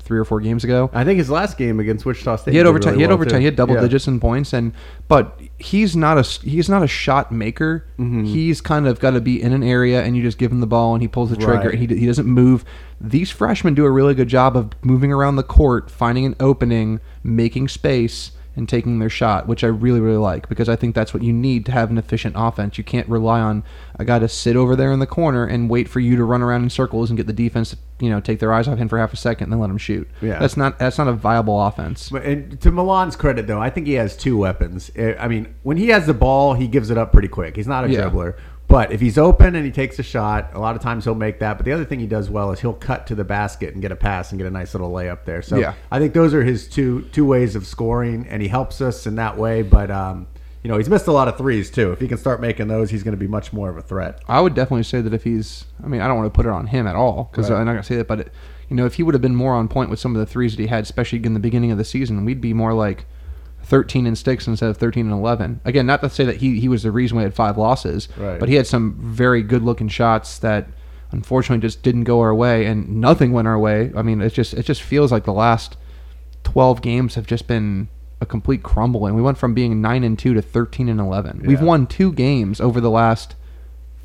three or four games ago. I think his last game against Wichita State. He had did over ten. really he had well, over too. He had double Yeah. digits in points, and but he's not a he's not a shot maker. Mm-hmm. He's kind of got to be in an area, and you just give him the ball, and he pulls the trigger, Right. and he he doesn't move. These freshmen do a really good job of moving around the court, finding an opening, making space. And taking their shot, which I really, really like, because I think that's what you need to have an efficient offense. You can't rely on a guy to sit over there in the corner and wait for you to run around in circles and get the defense to, you know, take their eyes off him for half a second and then let him shoot. Yeah. that's not that's not a viable offense. But and to Milon's credit, though, I think he has two weapons. Eh, I mean, when he has the ball, he gives it up pretty quick. He's not a Yeah. dribbler. But if he's open and he takes a shot, a lot of times he'll make that. But the other thing he does well is he'll cut to the basket and get a pass and get a nice little layup there. So Yeah. I think those are his two two ways of scoring, and he helps us in that way. But um, you know, he's missed a lot of threes too. If he can start making those, he's going to be much more of a threat. I would definitely say that if he's, I mean, I don't want to put it on him at all because Right. I'm not gonna say that, but it, you know, if he would have been more on point with some of the threes that he had, especially in the beginning of the season, we'd be more like 13 and six instead of 13 and 11. Again, not to say that he he was the reason we had five losses, Right. but he had some very good looking shots that unfortunately just didn't go our way, and nothing went our way. I mean, it just it just feels like the last 12 games have just been a complete crumbling. We went from being 9 and 2 to 13 and 11. We've won two games over the last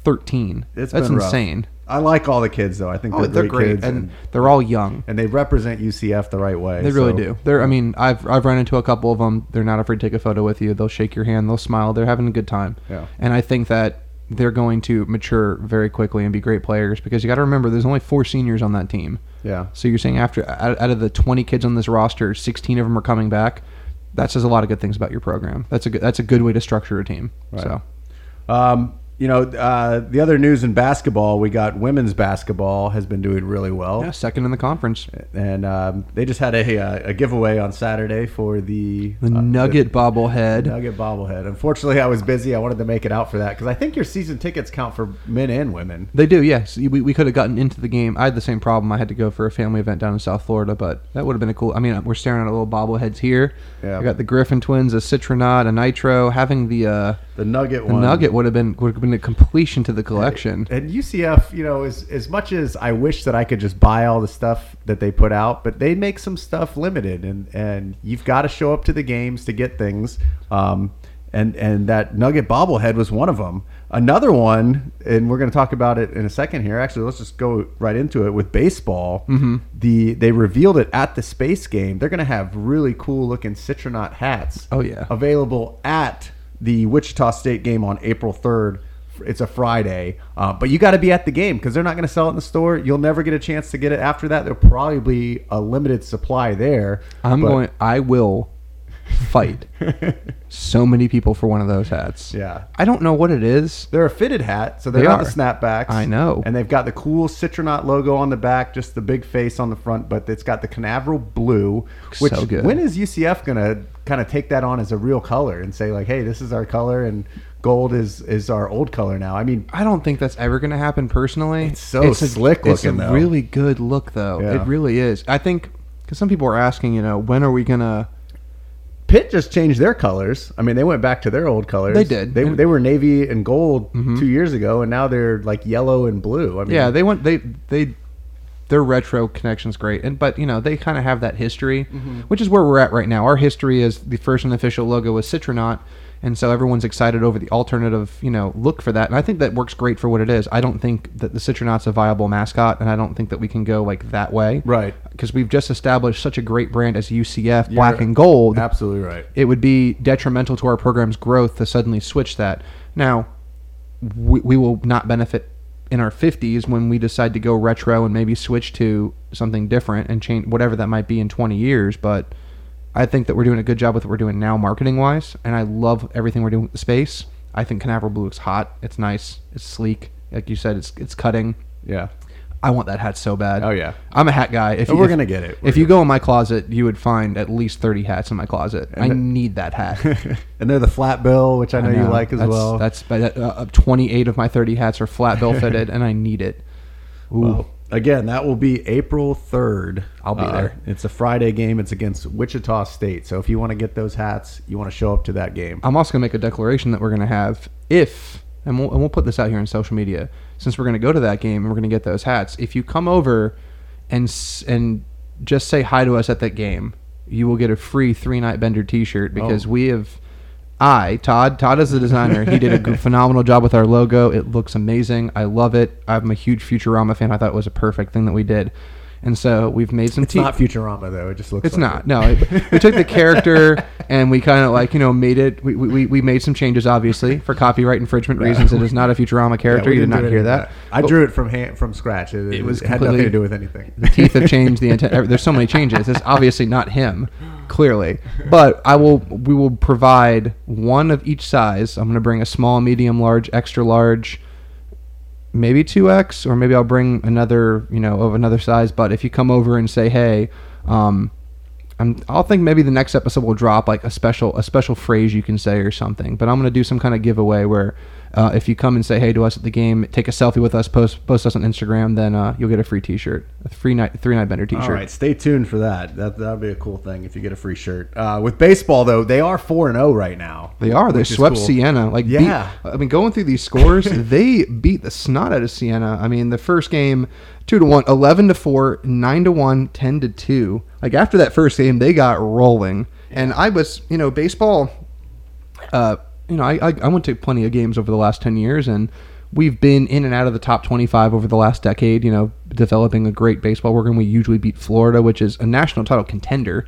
13. It's That's been rough. insane. I like all the kids though. I think they're, oh, they're great, kids, and, and, they're all young. and they represent UCF the right way. They really do. They're. I mean, I've I've run into a couple of them. They're not afraid to take a photo with you. They'll shake your hand. They'll smile. They're having a good time. Yeah. And I think that they're going to mature very quickly and be great players because you got to remember there's only four seniors on that team. Yeah. So you're saying after out, out of the 20 kids on this roster, 16 of them are coming back. That says a lot of good things about your program. That's a good. That's a good way to structure a team. Right. So Um, you know, uh, the other news in basketball, we got women's basketball has been doing really well. yeah, second in the conference. And um, they just had a, uh, a giveaway on Saturday for the, The uh, Nugget bobblehead. Nugget bobblehead. Unfortunately, I was busy. I wanted to make it out for that because I think your season tickets count for men and women. They do, yes. We, we could have gotten into the game. I had the same problem. I had to go for a family event down in South Florida, but that would have been a cool. I mean, we're staring at little bobbleheads here. Yeah. I got the Griffin twins, a Citronaut, a Nitro. Having the uh, The Nugget one. the one. Nugget would have been would have been a completion to the collection. And UCF, you know, as as much as I wish that I could just buy all the stuff that they put out, but they make some stuff limited, and and you've got to show up to the games to get things. Um, and and that Nugget bobblehead was one of them. Another one, and we're going to talk about it in a second here. Actually, let's just go right into it with baseball. Mm-hmm. The they revealed it at the space game. They're going to have really cool looking Citronaut hats. Oh, yeah. available at the Wichita State game on April 3rd. It's a Friday, uh, but you got to be at the game because they're not going to sell it in the store. You'll never get a chance to get it after that. There'll probably be a limited supply there. I'm but- going. I will fight so many people for one of those hats. Yeah. I don't know what it is. They're a fitted hat, so they're They not the snapbacks. I know. And they've got the cool Citronaut logo on the back, just the big face on the front, but it's got the Canaveral blue. Which So good. when is UCF gonna kind of take that on as a real color and say like, hey, this is our color and gold is is our old color now? I mean, I don't think that's ever going to happen personally. It's so slick It's a looking, though. really good look, though. Yeah. It really is. I think because some people are asking, you know, when are we gonna? Pitt just changed their colors. I mean, they went back to their old colors. They did. They, they were navy and gold two years ago, and now they're like yellow and blue. I mean, Yeah, they went. They they their retro connection's great, and but you know they kind of have that history, Mm-hmm. which is where we're at right now. Our history is the first unofficial logo was Citronaut, and so everyone's excited over the alternative, you know, look for that. And I think that works great for what it is. I don't think that the Citronaut's a viable mascot, and I don't think that we can go like that way, Right. Because we've just established such a great brand as UCF, You're black and gold. absolutely right. it would be detrimental to our program's growth to suddenly switch that. Now, we, we will not benefit in our 50s when we decide to go retro and maybe switch to something different and change whatever that might be in 20 years. But I think that we're doing a good job with what we're doing now, marketing wise, and I love everything we're doing with the space. I think Canaveral Blue looks hot. It's nice. It's sleek. Like you said, it's it's cutting. Yeah. I want that hat so bad. Oh, yeah. I'm a hat guy. If you- we're if- gonna get it. We're if you go in my closet, you would find at least 30 hats in my closet. I the- need that hat. and they're the flat bill, which I know, you like as that's, well. That's uh, 28 of my 30 hats are flat bill fitted, and I need it. Ooh. Well, again, that will be April 3rd. I'll be uh, there. It's a Friday game. It's against Wichita State. So if you want to get those hats, you want to show up to that game. I'm also gonna make a declaration that we're gonna have if and we'll, and we'll put this out here on social media. Since we're going to go to that game and we're going to get those hats, if you come over and and just say hi to us at that game, you will get a free three night bender T-shirt because Oh. we have. I Todd Todd is the designer. He did a phenomenal job with our logo. It looks amazing. I love it. I'm a huge Futurama fan. I thought it was a perfect thing that we did, and so we've made some. It's not Futurama though. It just looks. it's like not. it. No, it, we took the character and we kind of like you know made it. We, we, we made some changes, obviously, for copyright infringement reasons. It is not a Futurama character. we you did not hear of that. I But drew it from hand, from scratch. It, It was had nothing to do with anything. The teeth have changed. The intent. There's so many changes. It's obviously not him, clearly. But I will. We will provide one of each size. I'm going to bring a small, medium, large, extra large, maybe two X, or maybe I'll bring another. You know, of another size. But if you come over and say, hey. Um, I'm, I'll think maybe the next episode will drop like a special a special phrase you can say or something. But I'm gonna do some kind of giveaway where uh, if you come and say hey to us at the game, take a selfie with us, post post us on Instagram, then uh, you'll get a free T-shirt, a free night three night bender T-shirt. All right, stay tuned for that. That that'll be a cool thing if you get a free shirt. Uh, with baseball though, they are four and zero right now. They are. They swept cool. Siena. Like, beat- Yeah. I mean, going through these scores, they beat the snot out of Siena. I mean, the first game, two to one, 11 to four, nine to one, 10 to two. Like after that first game, they got rolling. And I was, you know, baseball. Uh, you know, I, I went to plenty of games over the last ten years, and we've been in and out of the top twenty-five over the last decade. You know, developing a great baseball program. We usually beat Florida, which is a national title contender.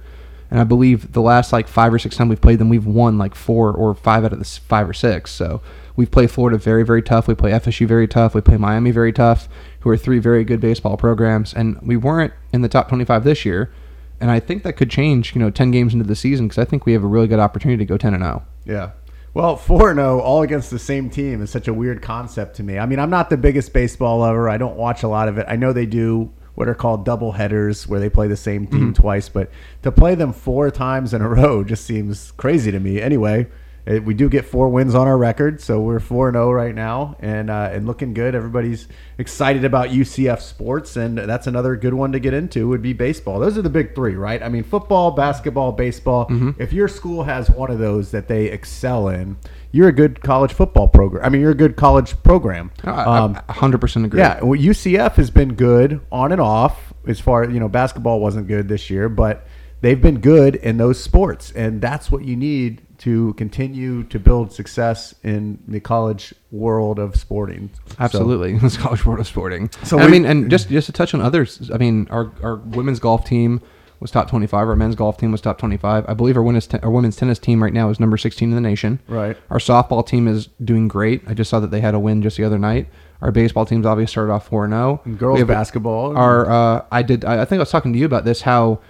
And I believe the last like five or six times we've played them, we've won like four or five out of the five or six. So we've played Florida very, very tough. We play FSU very tough. We play Miami very tough, who are three very good baseball programs. And we weren't in the top 25 this year. And I think that could change, you know, 10 games into the season because I think we have a really good opportunity to go 10 and oh. 0. Yeah. Well, 4 0 all against the same team is such a weird concept to me. I mean, I'm not the biggest baseball lover. I don't watch a lot of it. I know they do what are called double headers where they play the same team mm-hmm. twice, but to play them four times in a row just seems crazy to me. Anyway, it, we do get four wins on our record, so we're 4 and 0 right now and, uh, and looking good. Everybody's excited about UCF sports, and that's another good one to get into would be baseball. Those are the big three, right? I mean, football, basketball, baseball. If your school has one of those that they excel in, you're a good college football program. I mean, you're a good college program. Um, 100% agree. yeah, well, UCF has been good on and off. As far you know, basketball wasn't good this year, but they've been good in those sports, and that's what you need to continue to build success in the college world of sporting. So- Absolutely, this college world of sporting. So I mean, and just just to touch on others, I mean, our our women's golf team was top twenty five. Our men's golf team was top twenty five. I believe our women's te- our women's tennis team right now is number sixteen in the nation. Right. Our softball team is doing great. I just saw that they had a win just the other night. Our baseball team's obviously started off four and zero. And girls basketball. Our uh, I did. I, I think I was talking to you about this. How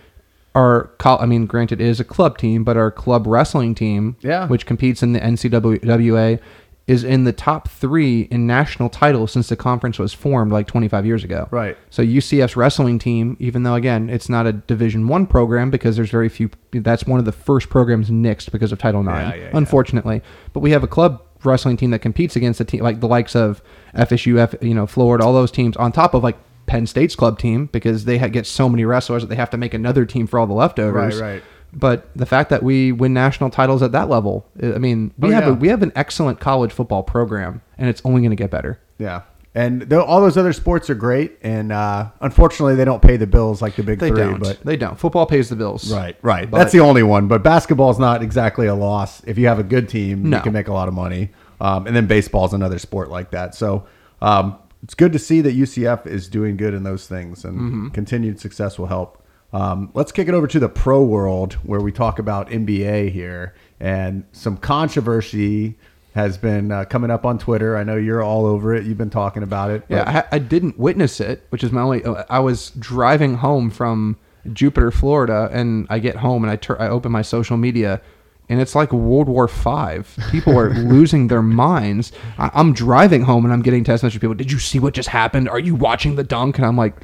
our I mean, granted, it is a club team, but our club wrestling team, Yeah. which competes in the NCWA, is in the top three in national titles since the conference was formed like 25 years ago. Right. So UCF's wrestling team, even though again it's not a Division One program because there's very few, that's one of the first programs nixed because of Title IX, Yeah, yeah, yeah. unfortunately. But we have a club wrestling team that competes against a team like the likes of FSU, F, you know, Florida, all those teams on top of like Penn State's club team because they get so many wrestlers that they have to make another team for all the leftovers. Right, right. But the fact that we win national titles at that level, I mean, we Oh, have yeah. a, we have an excellent college football program, and it's only going to get better. Yeah. And all those other sports are great, and uh, unfortunately, they don't pay the bills like the big They 3 don't. But they don't. Football pays the bills. Right, right. But- That's the only one. But basketball is not exactly a loss. If you have a good team, No. you can make a lot of money. Um, and then baseball is another sport like that. So um, it's good to see that UCF is doing good in those things, and Mm-hmm. continued success will help. Um, let's kick it over to the pro world where we talk about NBA here, and some controversy has been uh, coming up on Twitter. I know you're all over it. You've been talking about it. Yeah, I, I didn't witness it, which is my only. uh, I was driving home from Jupiter, Florida, and I get home and I tur- I open my social media, and it's like World War Five. People are losing their minds. I, I'm driving home and I'm getting text messages. from People, did you see what just happened? Are you watching the dunk? And I'm like.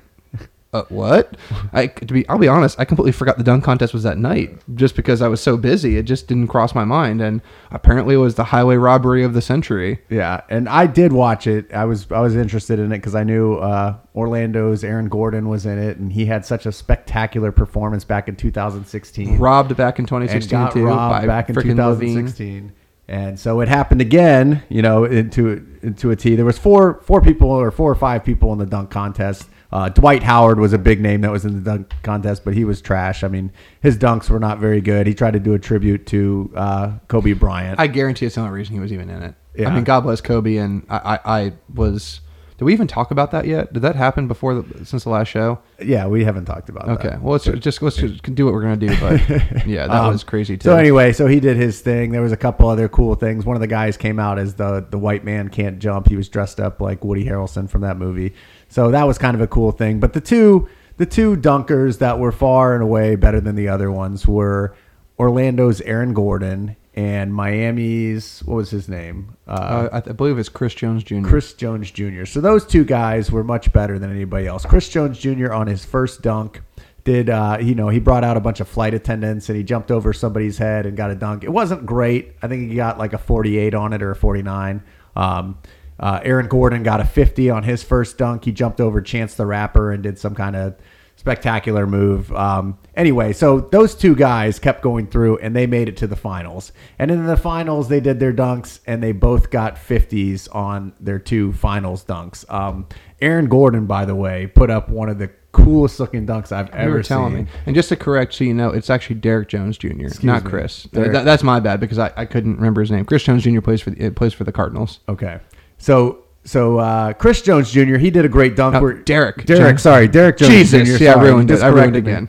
Uh, what? I to be I'll be honest, I completely forgot the dunk contest was that night just because I was so busy. It just didn't cross my mind and apparently it was the highway robbery of the century. Yeah, and I did watch it. I was I was interested in it because I knew uh, Orlando's Aaron Gordon was in it, and he had such a spectacular performance back in 2016. Robbed back in and 2016 got too robbed back in frickin' LaVine. 2016. And so it happened again, you know, into into a T. There was four four people or four or five people in the dunk contest. Uh, Dwight Howard was a big name that was in the dunk contest, but he was trash. I mean, his dunks were not very good. He tried to do a tribute to uh, Kobe Bryant. I guarantee it's the only reason he was even in it. Yeah. I mean, God bless Kobe, and I, I, I was. Did we even talk about that yet? Did that happen before the, since the last show? yeah, we haven't talked about that. Okay, well let's just let's just do what we're gonna do. But yeah, that Um, was crazy too. So anyway, so he did his thing. There was a couple other cool things. One of the guys came out as the the white man can't jump. He was dressed up like Woody Harrelson from that movie. So that was kind of a cool thing. But the two the two dunkers that were far and away better than the other ones were Orlando's Aaron Gordon and Miami's what was his name? uh, I, I believe it's Chris Jones Jr. Chris Jones Jr. So those two guys were much better than anybody else. Chris Jones Jr. on his first dunk did uh, you know he brought out a bunch of flight attendants and he jumped over somebody's head and got a dunk. It wasn't great. I think he got like a 48 on it or a 49. Um, uh, Aaron Gordon got a 50 on his first dunk. He jumped over Chance the Rapper and did some kind of spectacular move. Um, anyway, so those two guys kept going through and they made it to the finals. And in the finals, they did their dunks and they both got 50s on their two finals dunks. Um, Aaron Gordon, by the way, put up one of the coolest looking dunks I've You ever were telling seen. me. And just to correct, so you know, it's actually Derrick Jones Jr., not me. Chris. That, that's my bad because I, I couldn't remember his name. Chris Jones Jr. plays for the, plays for the Cardinals. Okay. So so uh, Chris Jones Jr. He did a great dunk. Uh, where Derrick Derrick, Jones. sorry, Derrick Jones Jesus, Jr. yeah, I ruined it. I ruined again.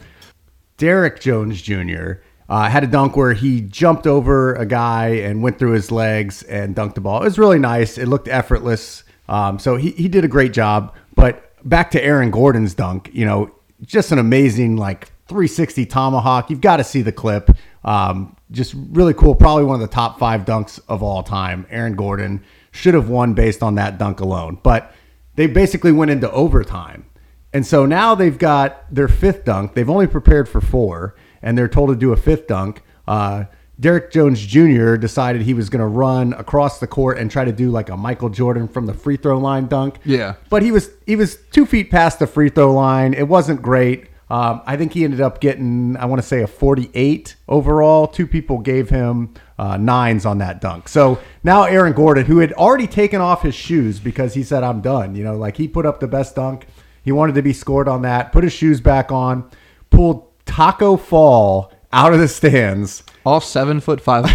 Derrick Jones Jr. Uh, had a dunk where he jumped over a guy and went through his legs and dunked the ball. It was really nice. It looked effortless. Um, so he, he did a great job. But back to Aaron Gordon's dunk, you know, just an amazing like 360 tomahawk. You've got to see the clip. Um, just really cool. Probably one of the top five dunks of all time. Aaron Gordon should have won based on that dunk alone. But they basically went into overtime. And so now they've got their fifth dunk. They've only prepared for four, and they're told to do a fifth dunk. Uh, Derrick Jones Jr. decided he was going to run across the court and try to do like a Michael Jordan from the free throw line dunk. Yeah. but he was he was two feet past the free throw line. It wasn't great. Um, I think he ended up getting I want to say a 48 overall. Two people gave him uh, nines on that dunk. So now Aaron Gordon, who had already taken off his shoes because he said I'm done. You know, like he put up the best dunk. He wanted to be scored on that. Put his shoes back on. Pulled Tacko Fall out of the stands. All seven foot five.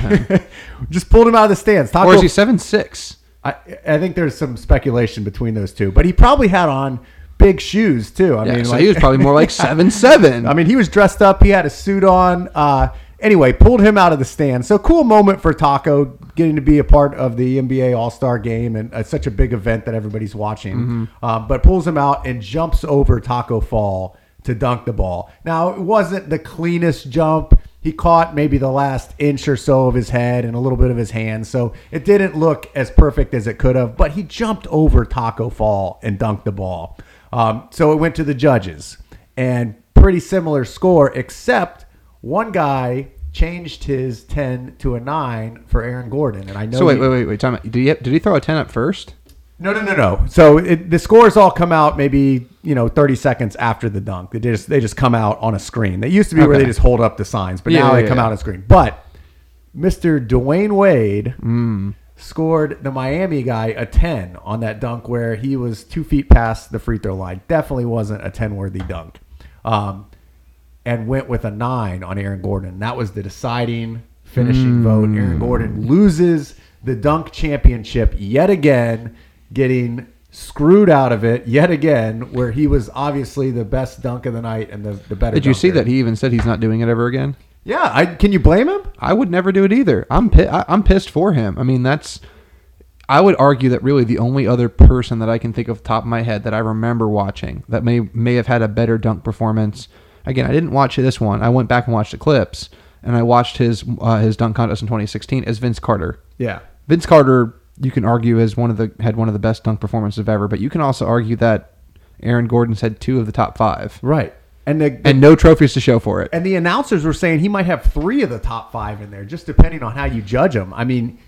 Just pulled him out of the stands. Tacko or is he seven six? I, I think there's some speculation between those two, but he probably had on big shoes too. I Yeah, mean, so like- he was probably more like seven seven. I mean, he was dressed up. He had a suit on. Uh, anyway, pulled him out of the stand. So cool moment for Tacko getting to be a part of the NBA All Star Game and uh, such a big event that everybody's watching. Mm-hmm. Uh, but pulls him out and jumps over Tacko Fall to dunk the ball. Now it wasn't the cleanest jump. He caught maybe the last inch or so of his head and a little bit of his hand, so it didn't look as perfect as it could have. But he jumped over Tacko Fall and dunked the ball. Um, so it went to the judges and pretty similar score, except one guy changed his 10 to a 9 for Aaron Gordon. And I know. So wait, he- wait, wait, wait. Time out. Did he did he throw a ten up first? No, no, no, no. So it, the scores all come out maybe, you know, 30 seconds after the dunk. They just, they just come out on a screen. They used to be where they just hold up the signs, but Yeah, now yeah, they come yeah. out on screen. But Mr. Dwyane Wade Mm. Scored the Miami guy a 10 on that dunk where he was two feet past the free throw line. Definitely wasn't a 10 worthy dunk. Um, and went with a nine on Aaron Gordon. That was the deciding finishing vote. Aaron Gordon loses the dunk championship yet again, getting screwed out of it yet again, where he was obviously the best dunk of the night and the, the better. Did you see that he even said he's not doing it ever again? Yeah, I, can you blame him? I would never do it either. I'm pi- I, I'm pissed for him. I mean, that's. I would argue that really the only other person that I can think of top of my head that I remember watching that may may have had a better dunk performance. Again, I didn't watch this one. I went back and watched the clips, and I watched his uh, his dunk contest in 2016 as Vince Carter. Yeah. Vince Carter, you can argue is one of the had one of the best dunk performances of ever, but you can also argue that Aaron Gordon's had two of the top five Right. And the, and no trophies to show for it. and the announcers were saying he might have three of the top five in there, just depending on how you judge him. I mean,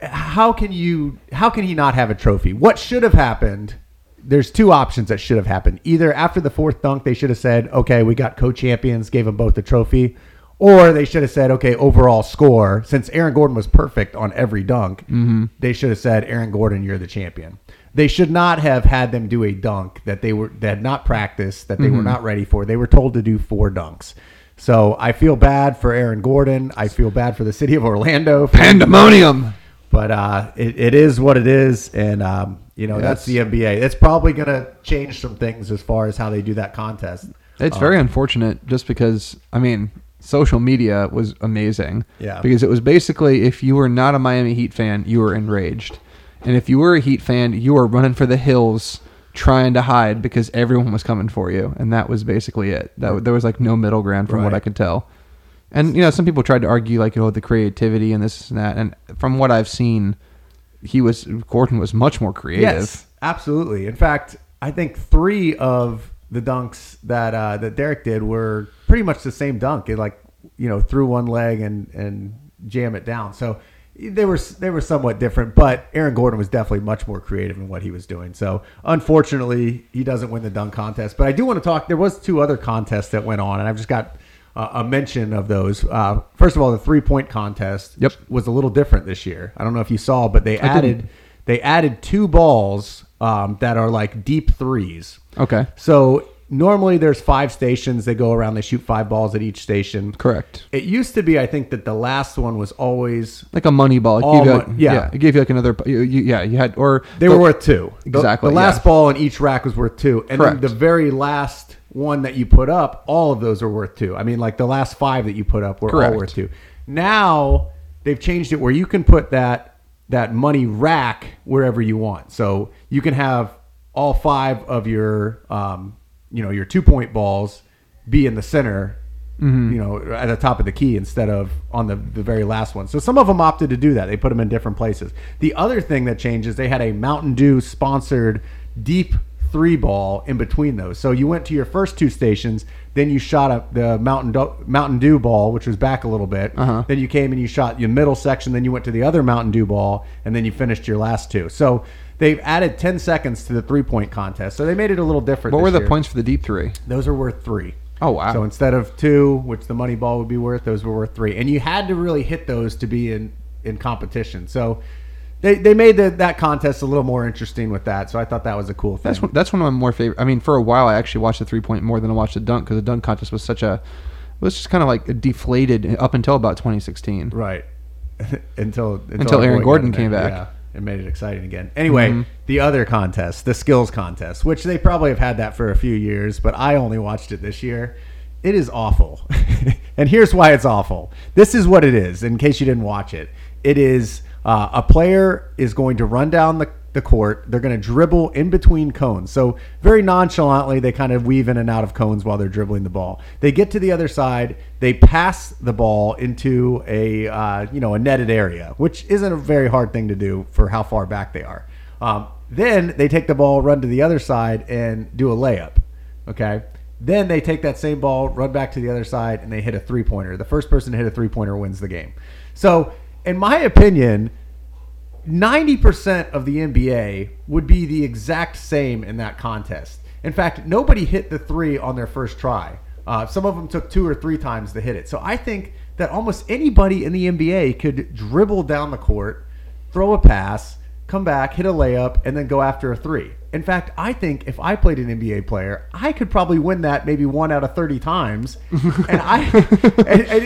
how can you? How can he not have a trophy? What should have happened? There's two options that should have happened. Either after the fourth dunk, they should have said, "Okay, we got co-champions, gave them both the trophy," Or they should have said, okay, overall score. Since Aaron Gordon was perfect on every dunk, mm-hmm. they should have said, Aaron Gordon, you're the champion. They should not have had them do a dunk that they were that had not practiced, that they were not ready for. They were told to do four dunks. So I feel bad for Aaron Gordon. I feel bad for the city of Orlando. Pandemonium. but uh, it, it is what it is, and um, you know that's the NBA. It's probably going to change some things as far as how they do that contest. It's very unfortunate just because I mean social media was amazing. Yeah. Because it was basically if you were not a Miami Heat fan, you were enraged. And if you were a Heat fan, you were running for the hills trying to hide because everyone was coming for you. And that was basically it. That there was like no middle ground from what I could tell. And you know, some people tried to argue like, you know, the creativity and this and that. And from what I've seen, he was Gordon was much more creative. Yes, absolutely. In fact, I think three of the dunks that uh, that Derrick did were pretty much the same dunk. It like you know threw one leg and and jam it down. So they were they were somewhat different, but Aaron Gordon was definitely much more creative in what he was doing. So unfortunately, he doesn't win the dunk contest. But I do want to talk. There was two other contests that went on, and I've just got. Uh, a mention of those. Uh, first of all, the three point contest Yep. was a little different this year. I don't know if you saw, but they I added didn't. they added two balls um, that are like deep threes. Okay. So normally there's five stations. They go around. They shoot five balls at each station. Correct. It used to be, I think, that the last one was always like a money ball. It All gave you like- mon- yeah. it gave you like another. You, you, yeah, you had or they the- were worth two. The- Exactly, The, last yeah. ball in each rack was worth two, and Correct. then the very last one that you put up, all of those are worth two. I mean, like the last five that you put up were Correct. all worth two. Now they've changed it where you can put that that money rack wherever you want. So you can have all five of your um, you know your two point balls be in the center. Mm-hmm. You know, at the top of the key instead of on the, the very last one. So some of them opted to do that. They put them in different places. The other thing that changes, they had a Mountain Dew sponsored deep three ball in between those. So you went to your first two stations, then you shot up the Mountain Dew, Mountain Dew ball, which was back a little bit. Uh-huh. Then you came and you shot your middle section, then you went to the other Mountain Dew ball, and then you finished your last two. So they've added 10 seconds to the three point contest. So they made it a little different. What were the year. points for the deep three? Those are worth three. Oh, wow. So instead of two, which the money ball would be worth, those were worth three, and you had to really hit those to be in in competition. So they they made the, that contest a little more interesting with that. So I thought that was a cool thing. That's one, that's one of my more favorite. I mean, for a while, I actually watched the three point more than I watched the dunk because the dunk contest was such a it was just kind of like deflated up until about 2016. right until until, Until Aaron Gordon came back. And made it exciting again. Anyway, Mhm. the other contest, the skills contest, which they probably have had that for a few years, but I only watched it this year. It is awful. and here's why it's awful. This is what it is, in case you didn't watch it. It is uh, a player is going to run down the, the court. They're going to dribble in between cones. So, very nonchalantly, they kind of weave in and out of cones while they're dribbling the ball. They get to the other side. They pass the ball into a uh, you know a netted area, which isn't a very hard thing to do for how far back they are. Um, then they take the ball, run to the other side, and do a layup. Okay. Then they take that same ball, run back to the other side, and they hit a three pointer. The first person to hit a three pointer wins the game. So, in my opinion, 90% of the NBA would be the exact same in that contest. In fact, nobody hit the three on their first try. Uh, some of them took two or three times to hit it. So I think that almost anybody in the NBA could dribble down the court, throw a pass, come back, hit a layup, and then go after a three. In fact, I think if I played an NBA player, I could probably win that maybe one out of thirty times, and I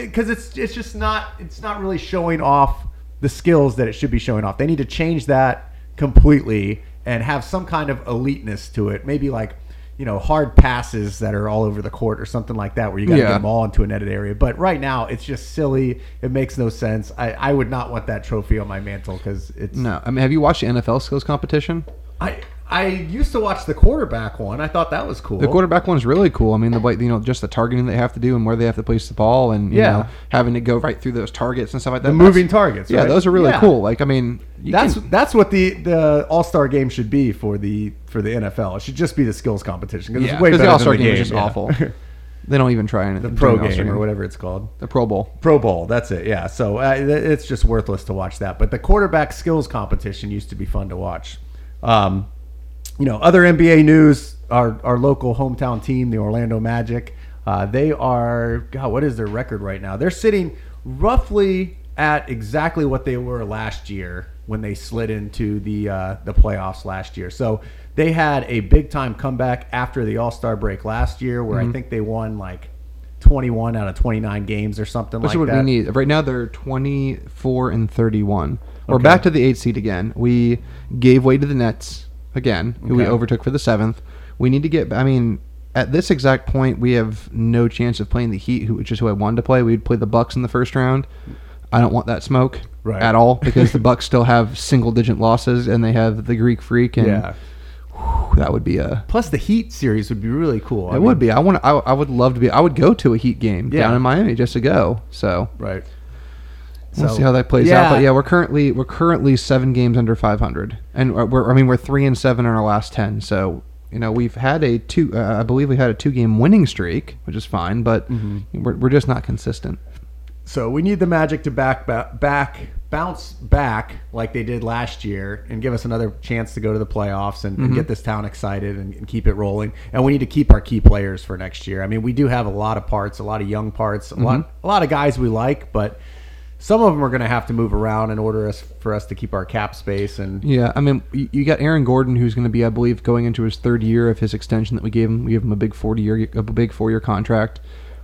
because it's it's just not it's not really showing off the skills that it should be showing off. They need to change that completely and have some kind of eliteness to it. Maybe like you know hard passes that are all over the court or something like that, where you got to Yeah. get them all into a netted area. But right now, it's just silly. It makes no sense. I, I would not want that trophy on my mantle because it's No, I mean, have you watched the NFL skills competition? I I used to watch the quarterback one. I thought that was cool. The quarterback one's really cool. I mean, the way you know, just the targeting they have to do and where they have to place the ball, and you Yeah. know, having to go right through those targets and stuff like that. the moving targets. Yeah, right? those are really Yeah. cool. Like, I mean, That's can- that's what the the All Star game should be for the for the NFL. It should just be the skills competition because yeah, it's way better the All Star game the is just yeah. awful. they don't even try and the pro game or whatever it's called. The Pro Bowl. Pro Bowl, that's it. Yeah, so uh, it's just worthless to watch that. But the quarterback skills competition used to be fun to watch. Um, you know, other NBA news. Our our local hometown team, the Orlando Magic, Uh, they are God. What is their record right now? They're sitting roughly at exactly what they were last year when they slid into the uh, the playoffs last year. So they had a big time comeback after the All Star break last year, where Mm-hmm. I think they won like 21 out of 29 games or something Which like what that. we need. Right now they're 24 and 31. We're back to the eight seed again. We gave way to the Nets again, who we Okay. overtook for the seventh. We need to get. I mean, at this exact point, we have no chance of playing the Heat, who, which is who I wanted to play. We'd play the Bucks in the first round. I don't want that smoke Right. at all because the Bucks still have single digit losses and they have the Greek Freak and Yeah. whew, that would be a Plus, the Heat series would be really cool. it would be. I want. I, I would love to be. I would go to a Heat game Yeah. down in Miami just to go. So right. We'll see how that plays yeah. out. But yeah, we're currently we're currently seven games under 500, and we're- we're I mean we're three and seven in our last ten. So you know we've had a two. Uh, I believe we had a two game winning streak, which is fine, but Mm-hmm. we're, we're just not consistent. So we need the Magic to back ba- back bounce back like they did last year and give us another chance to go to the playoffs and, and get this town excited and, and keep it rolling. And we need to keep our key players for next year. I mean, we do have a lot of parts, a lot of young parts, a lot a lot of guys we like, but some of them are going to have to move around in order us, for us to keep our cap space and Yeah, I mean, you you got Aaron Gordon, who's going to be, I believe, going into his third year of his extension that we gave him. We gave him a big forty year, a big four year contract.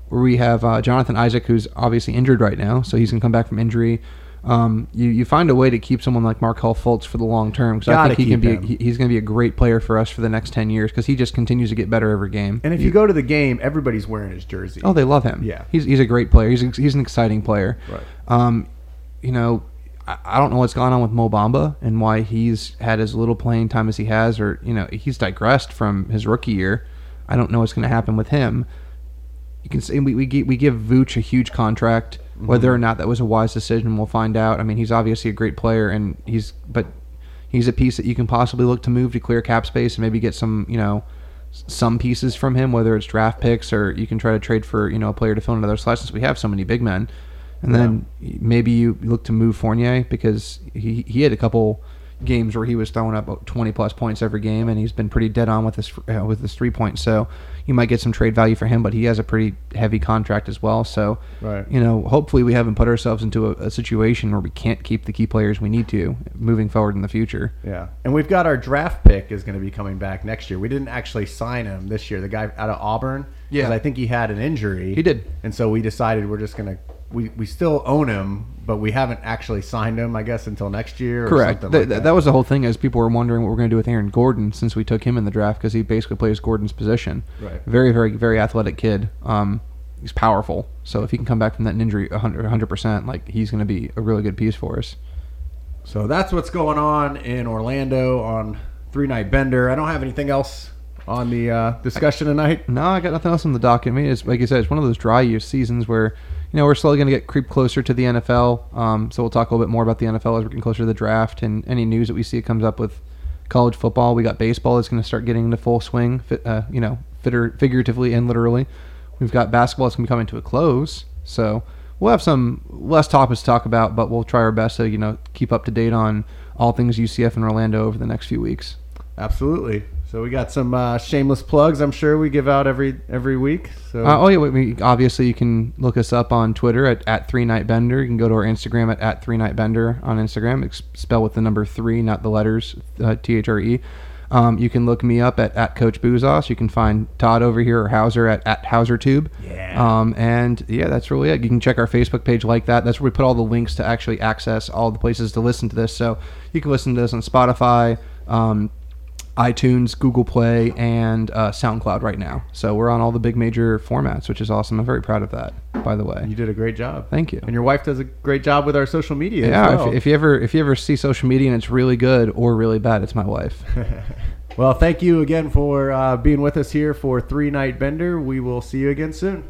Where we have uh, Jonathan Isaac, who's obviously injured right now, so he's going to come back from injury. Um, you you find a way to keep someone like Markelle Fultz for the long term because I think he can be him. he, he's going to be a great player for us for the next ten years because he just continues to get better every game. and if you go to the game, everybody's wearing his jersey. Oh, they love him. Yeah. he's he's a great player. He's he's an exciting player. Right. Um, you know, I, I don't know what's gone on with Mo Bamba and why he's had as little playing time as he has, or you know, he's digressed from his rookie year. I don't know what's going to happen with him. You can say we we gi- we give Vooch a huge contract. Whether or not that was a wise decision, we'll find out. I mean, he's obviously a great player, and he's but he's a piece that you can possibly look to move to clear cap space and maybe get some you know some pieces from him, whether it's draft picks or you can try to trade for you know a player to fill in another slot since we have so many big men. And then maybe you look to move Fournier because he he had a couple games where he was throwing up 20 plus points every game, and he's been pretty dead on with his uh, with his three points. So you might get some trade value for him, but he has a pretty heavy contract as well. So Right. you know, hopefully we haven't put ourselves into a, a situation where we can't keep the key players we need to moving forward in the future. Yeah, and we've got our draft pick is going to be coming back next year. We didn't actually sign him this year. The guy out of Auburn. Yeah. I think he had an injury. He did. and so we decided we're just going to. We, we still own him, but we haven't actually signed him. I guess until next year. Or Correct. something Th- like th- that. that was the whole thing. As people were wondering what we're going to do with Aaron Gordon since we took him in the draft because he basically plays Gordon's position. Right. Very, very, very athletic kid. Um, he's powerful. So if he can come back from that injury 100 percent, like he's going to be a really good piece for us. So that's what's going on in Orlando on Three Night Bender. I don't have anything else on the uh, discussion tonight. No, I got nothing else on the docket. I mean, it's like you said, it's one of those dry year seasons where you know we're slowly going to get creep closer to the NFL. Um, so we'll talk a little bit more about the NFL as we're getting closer to the draft and any news that we see it comes up with college football. We got baseball that's going to start getting into full swing. Uh, you know, fitter, figuratively and literally. We've got basketball that's going to be coming to a close. So we'll have some less topics to talk about, but we'll try our best to you know keep up to date on all things UCF and Orlando over the next few weeks. Absolutely. So we got some uh, shameless plugs. I'm sure we give out every every week. So Uh, oh yeah, we, obviously you can look us up on Twitter at, at Three Night Bender. You can go to our Instagram at, at Three Night Bender on Instagram. It's spelled with the number three, not the letters uh, T H R E. Um, you can look me up at, at Coach Boozos. You can find Todd over here or Hauser at, at HauserTube. Yeah. Um, and yeah, that's really it. You can check our Facebook page like that. That's where we put all the links to actually access all the places to listen to this. So you can listen to this on Spotify, um, iTunes, Google Play, and uh, SoundCloud right now. So we're on all the big major formats, which is awesome. I'm very proud of that, by the way. you did a great job. Thank you. And your wife does a great job with our social media. Yeah, as well. if, if you ever if you ever see social media and it's really good or really bad, it's my wife. well, thank you again for uh, being with us here for Three Night Bender. We will see you again soon.